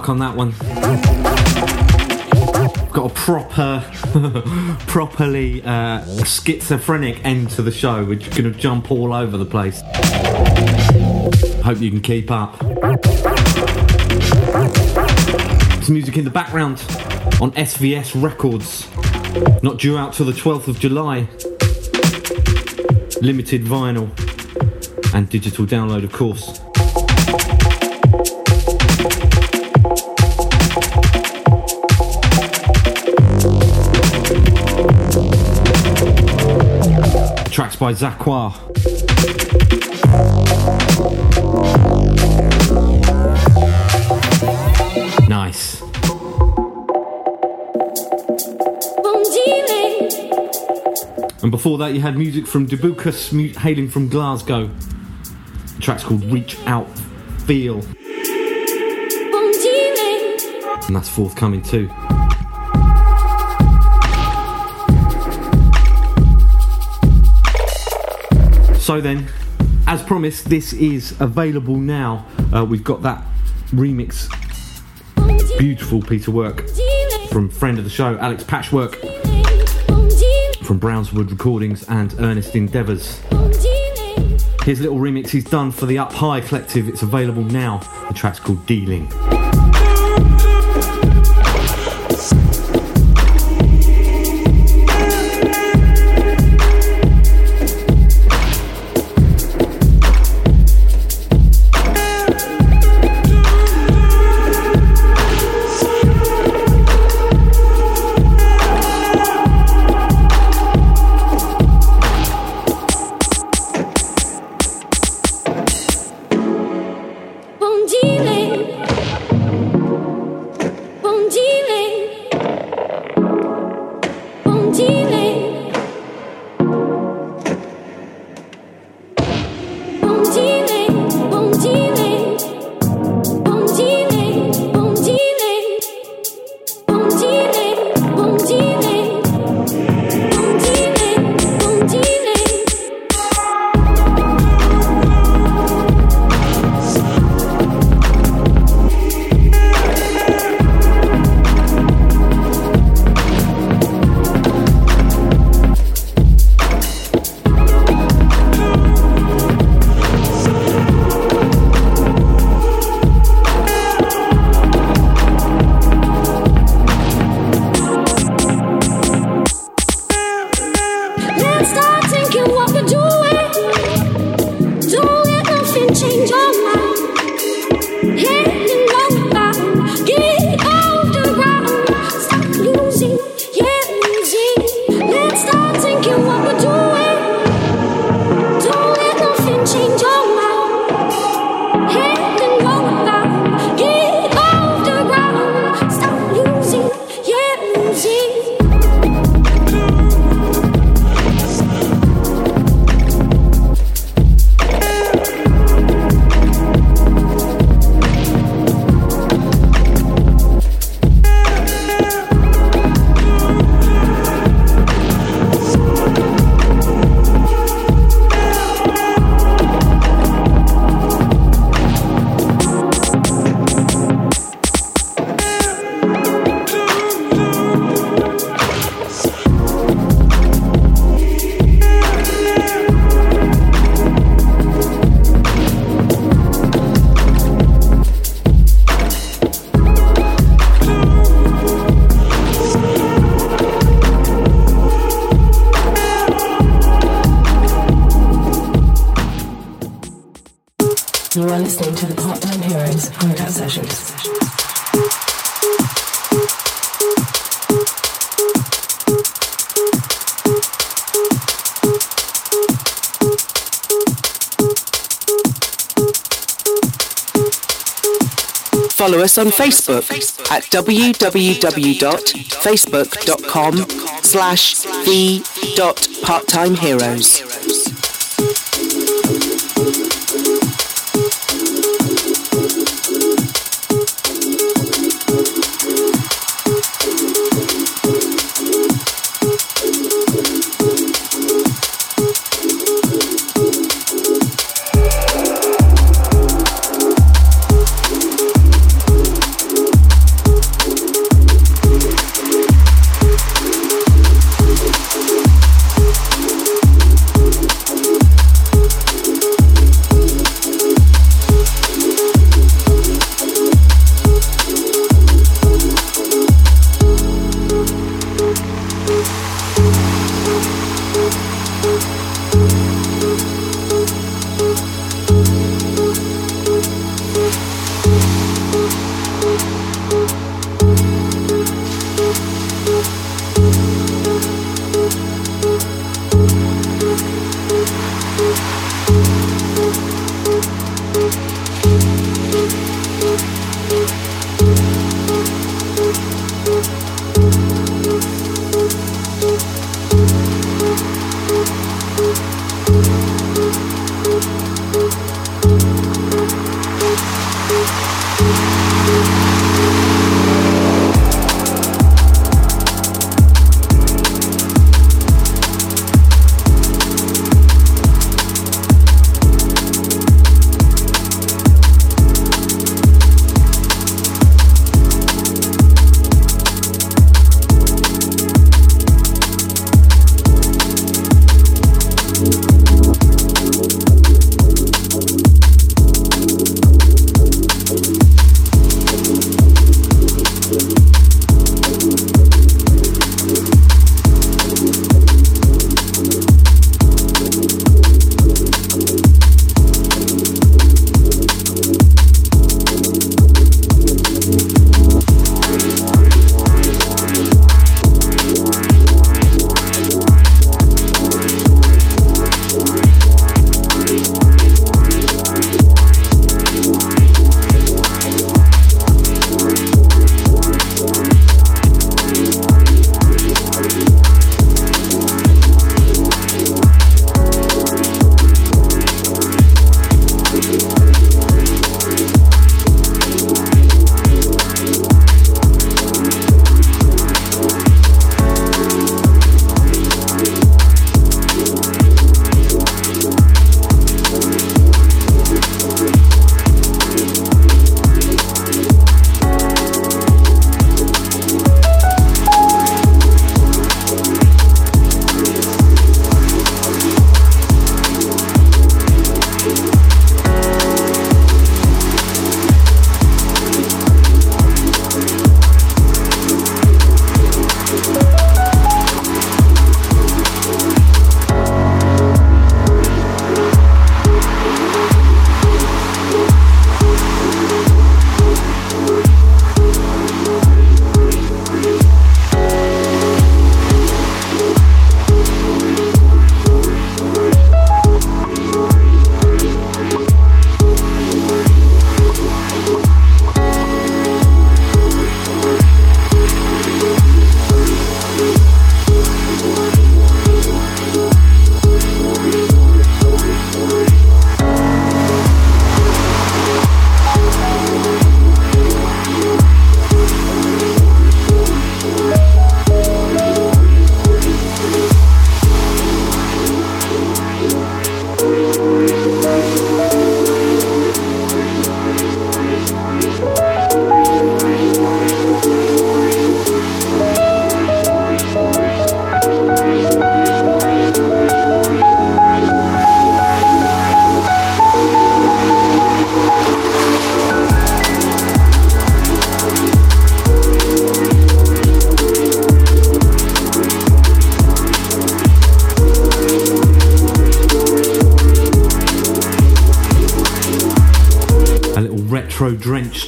On that one. Got a proper, properly uh, schizophrenic end to the show. We're going to jump all over the place. Hope you can keep up. Some music in the background on SVS Records. Not due out till the 12th of July. Limited vinyl and digital download, of course. By Zakwa. Nice. And before that, you had music from Debucus, mu- hailing from Glasgow. The track's called Reach Out Feel. And that's forthcoming too. So then, as promised, this is available now. Uh, we've got that remix, beautiful piece of work from friend of the show, Alex Patchwork, from Brownswood Recordings and Earnest Endeavours. A little remix he's done for the Up High Collective. It's available now. The track's called Dealing. Us on Facebook at www.facebook.com slash the.parttimeheroes. retro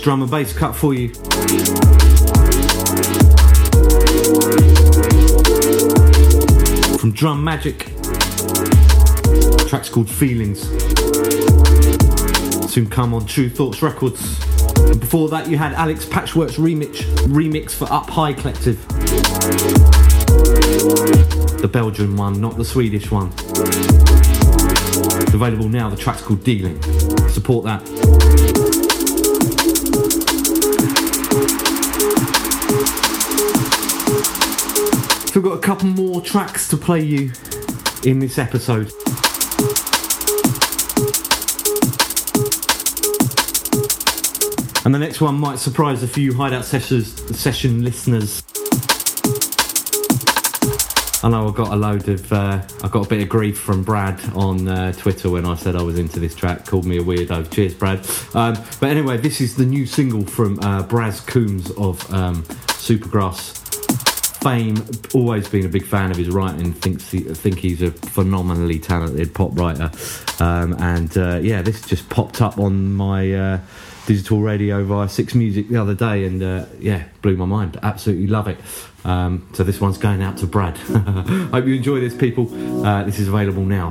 drum and bass cut for you. From Drum Magic. Track's called Feelings. Soon come on Tru Thoughts Records. And before that, you had Alex Patchwork's remix, remix for Up High Collective. The Belgian one, not the Swedish one. It's available now. The track's called Dealing. Support that. Couple more tracks to play you in this episode. And the next one might surprise a few hideout sessions, session listeners. I know I got a load of, uh, I got a bit of grief from Brad on uh, Twitter when I said I was into this track. Called me a weirdo. Cheers, Brad. Um, but anyway, this is the new single from uh, Gaz Coombes of um, Supergrass fame. Always been a big fan of his writing. Thinks he, think he's a phenomenally talented pop writer. Um, and uh, yeah, this just popped up on my uh, digital radio via Six Music the other day, and uh, yeah, blew my mind. Absolutely love it. Um, so this one's going out to Brad. Hope you enjoy this, people. Uh, this is available now.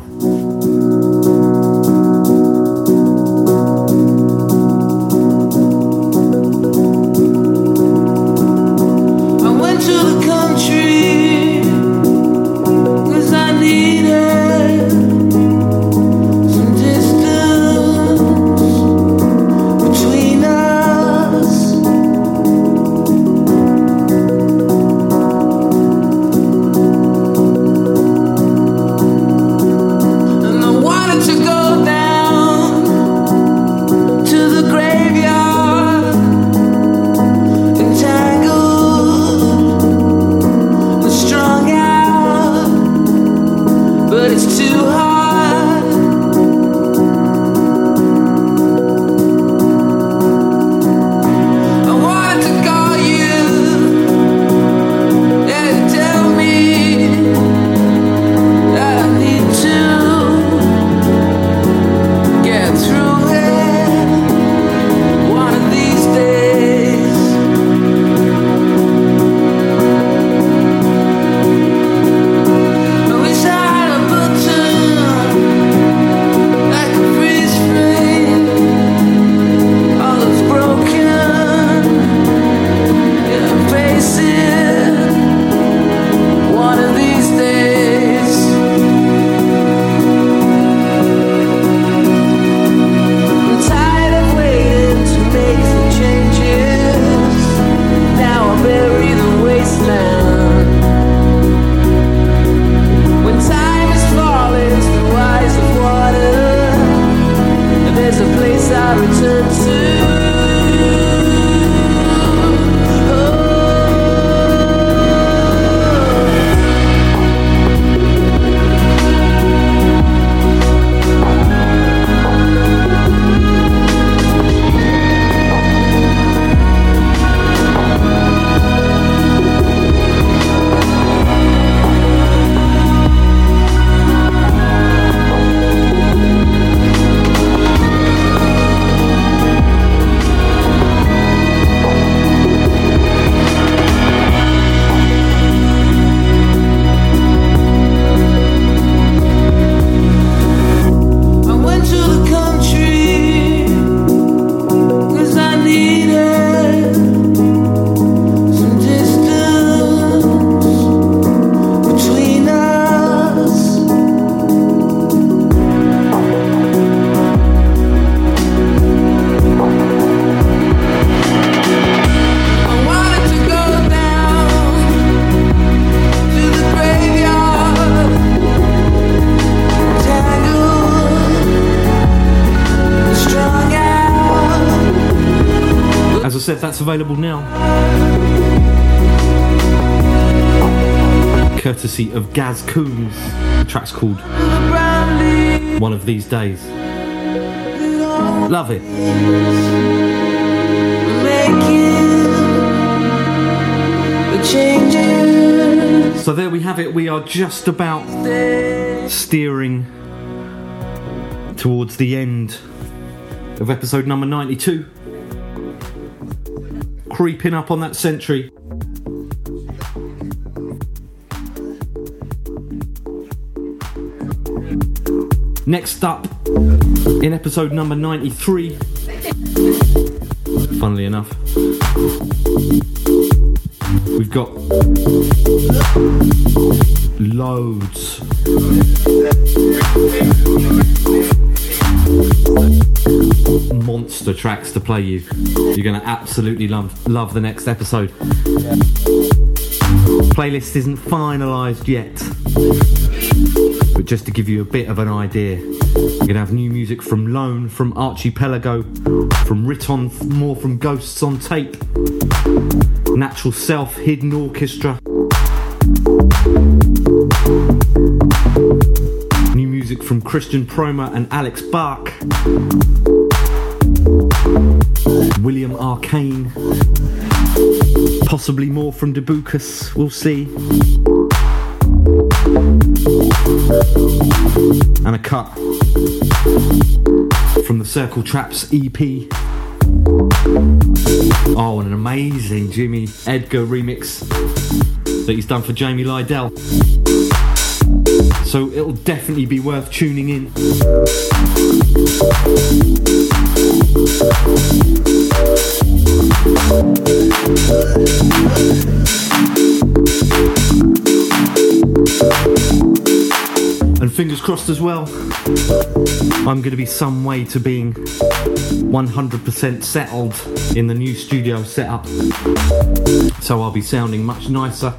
That's available now. Courtesy of Gaz Coombes. The track's called One of These Days. Love it. So there we have it. We are just about steering towards the end of episode number 92 creeping up on that century. Next up, in episode number 93, funnily enough, we've got loads monster tracks to play you. You're going to absolutely love love the next episode. Playlist isn't finalised yet, but just to give you a bit of an idea, we're going to have new music from Lone, from Archipelago, from Riton, more from Ghosts on Tape, Natural Self, Hidden Orchestra. Music from Christian Prommer and Alex Barck. William Arcane. Possibly more from Debucus, we'll see. And a cut from the Circle Traps EP. Oh, and an amazing Jimmy Edgar remix that he's done for Jamie Lidell. So it'll definitely be worth tuning in. And fingers crossed as well, I'm going to be some way to being 100% settled in the new studio setup. So I'll be sounding much nicer.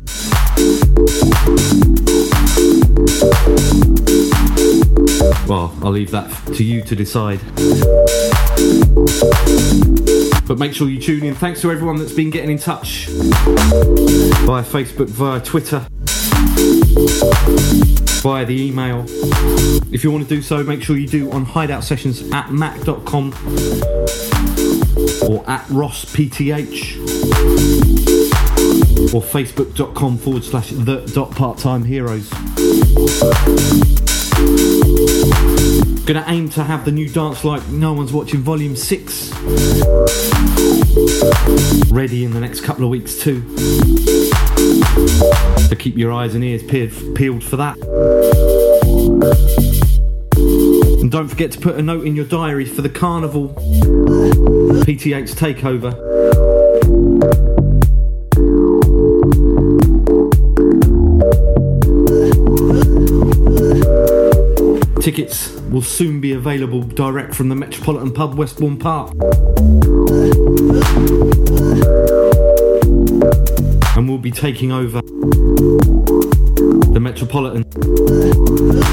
Well, I'll leave that to you to decide. But make sure you tune in. Thanks to everyone that's been getting in touch via Facebook, via Twitter, via the email. If you want to do so, make sure you do on hideout sessions at mac.com or at rosspth or facebook.com forward slash the dot part time heroes. Gonna aim to have the new dance like no one's watching volume 6 ready in the next couple of weeks too. So keep your eyes and ears peeled, for that. And don't forget to put a note in your diary for the carnival PTH takeover. Tickets will soon be available direct from the Metropolitan Pub, Westbourne Park. And we'll be taking over the Metropolitan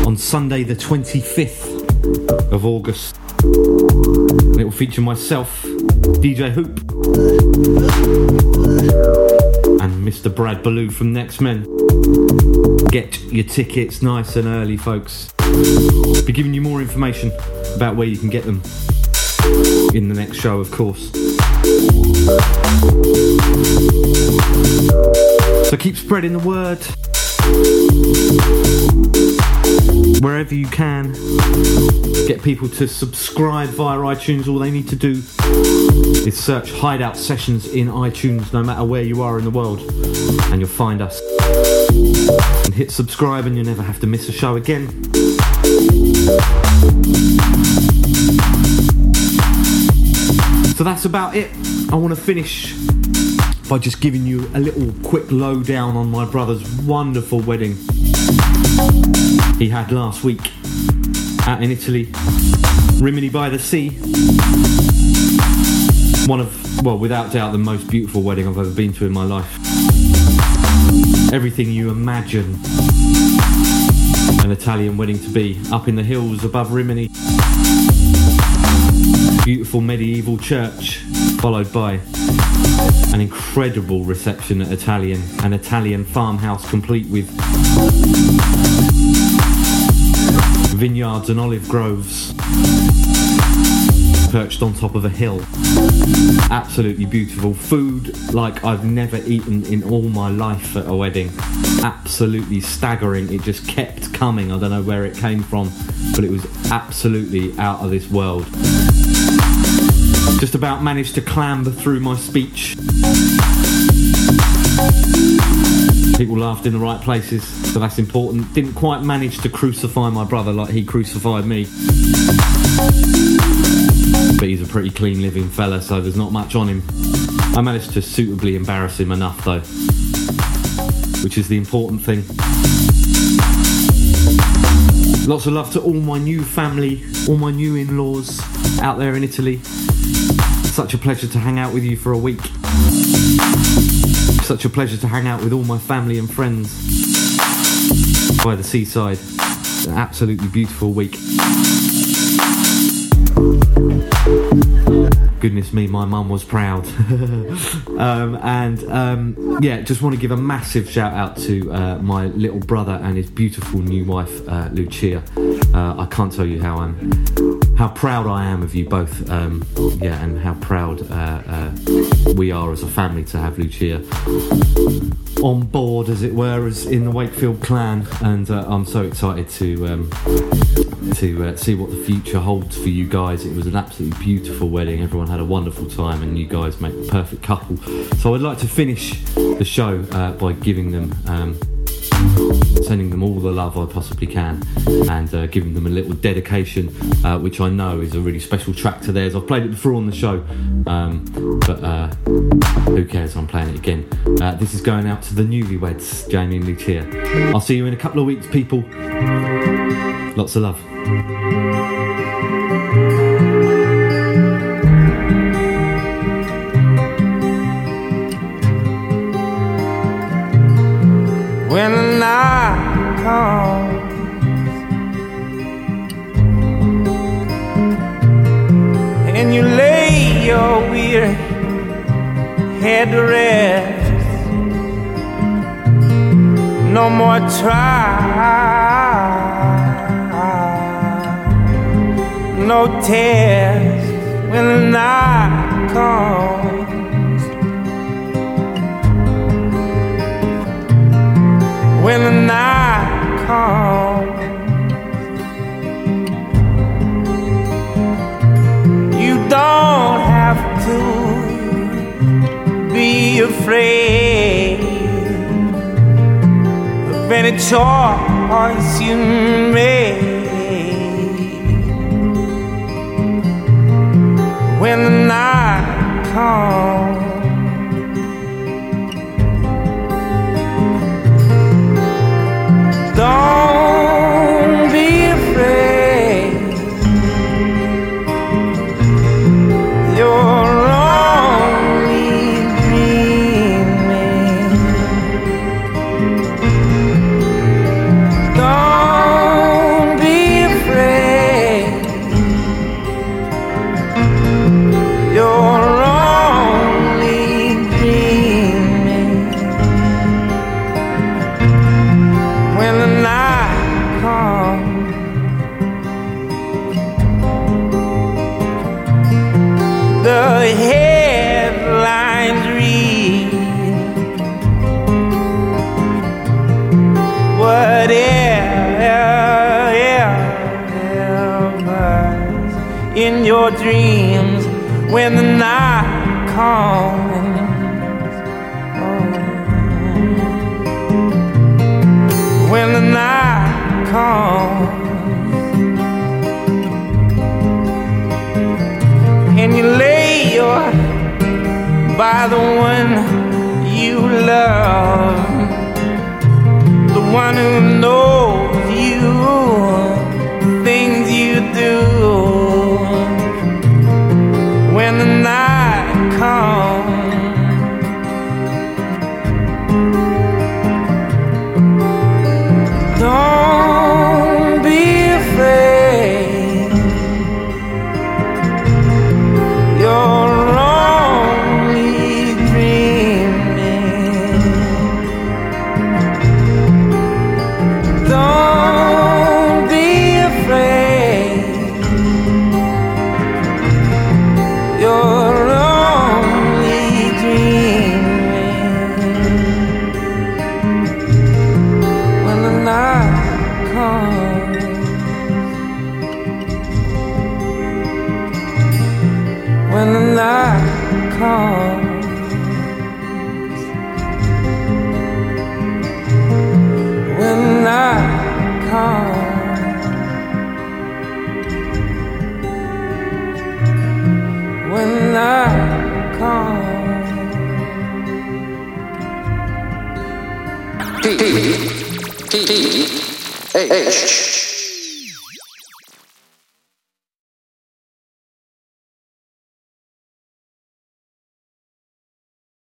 on Sunday, the 25th of August. And it will feature myself, DJ Hoop, and Mr. Brad Baloo from Nextmen. Get your tickets nice and early, folks. Be giving you more information about where you can get them in the next show, of course. So keep spreading the word wherever you can. Get people to subscribe via iTunes. All they need to do is search Hideout Sessions in iTunes, no matter where you are in the world, and you'll find us. And hit subscribe, and you'll never have to miss a show again. So that's about it. I want to finish by just giving you a little quick lowdown on my brother's wonderful wedding he had last week out in Italy, Rimini by the Sea. One of, well, without doubt, the most beautiful wedding I've ever been to in my life. Everything you imagine an Italian wedding to be, up in the hills above Rimini. Beautiful medieval church, followed by an incredible reception at Italian, an Italian farmhouse complete with vineyards and olive groves perched on top of a hill. Absolutely beautiful. Food like I've never eaten in all my life at a wedding. Absolutely staggering. It just kept coming. I don't know where it came from, but it was absolutely out of this world. Just about managed to clamber through my speech. People laughed in the right places, so that's important. Didn't quite manage to crucify my brother like he crucified me. But he's a pretty clean living fella, so there's not much on him. I managed to suitably embarrass him enough though, which is the important thing. Lots of love to all my new family, all my new in laws out there in Italy. Such a pleasure to hang out with you for a week. Such a pleasure to hang out with all my family and friends by the seaside. An absolutely beautiful week. Goodness me, my mum was proud. um, and um, yeah, just want to give a massive shout out to uh, my little brother and his beautiful new wife, uh, Lucia. Uh, I can't tell you how I'm, how proud I am of you both. Um, yeah, and how proud uh, uh, we are as a family to have Lucia on board, as it were, as in the Wakefield clan. And uh, I'm so excited to um, to uh, see what the future holds for you guys. It was an absolutely beautiful wedding. Everyone had a wonderful time, and you guys make the perfect couple. So I'd like to finish the show uh, by giving them. Um, Sending them all the love I possibly can and uh, giving them a little dedication, uh, which I know is a really special track to theirs. I've played it before on the show, um, but uh, who cares? I'm playing it again. Uh, this is going out to the newlyweds, Jamie and Lucia. I'll see you in a couple of weeks, people. Lots of love. when night comes. And you lay your weary head to rest. No more trial, no test when the night comes. When the night comes. You don't have to be afraid of any choice you make. When the night comes. Don't the one you love. The one who knows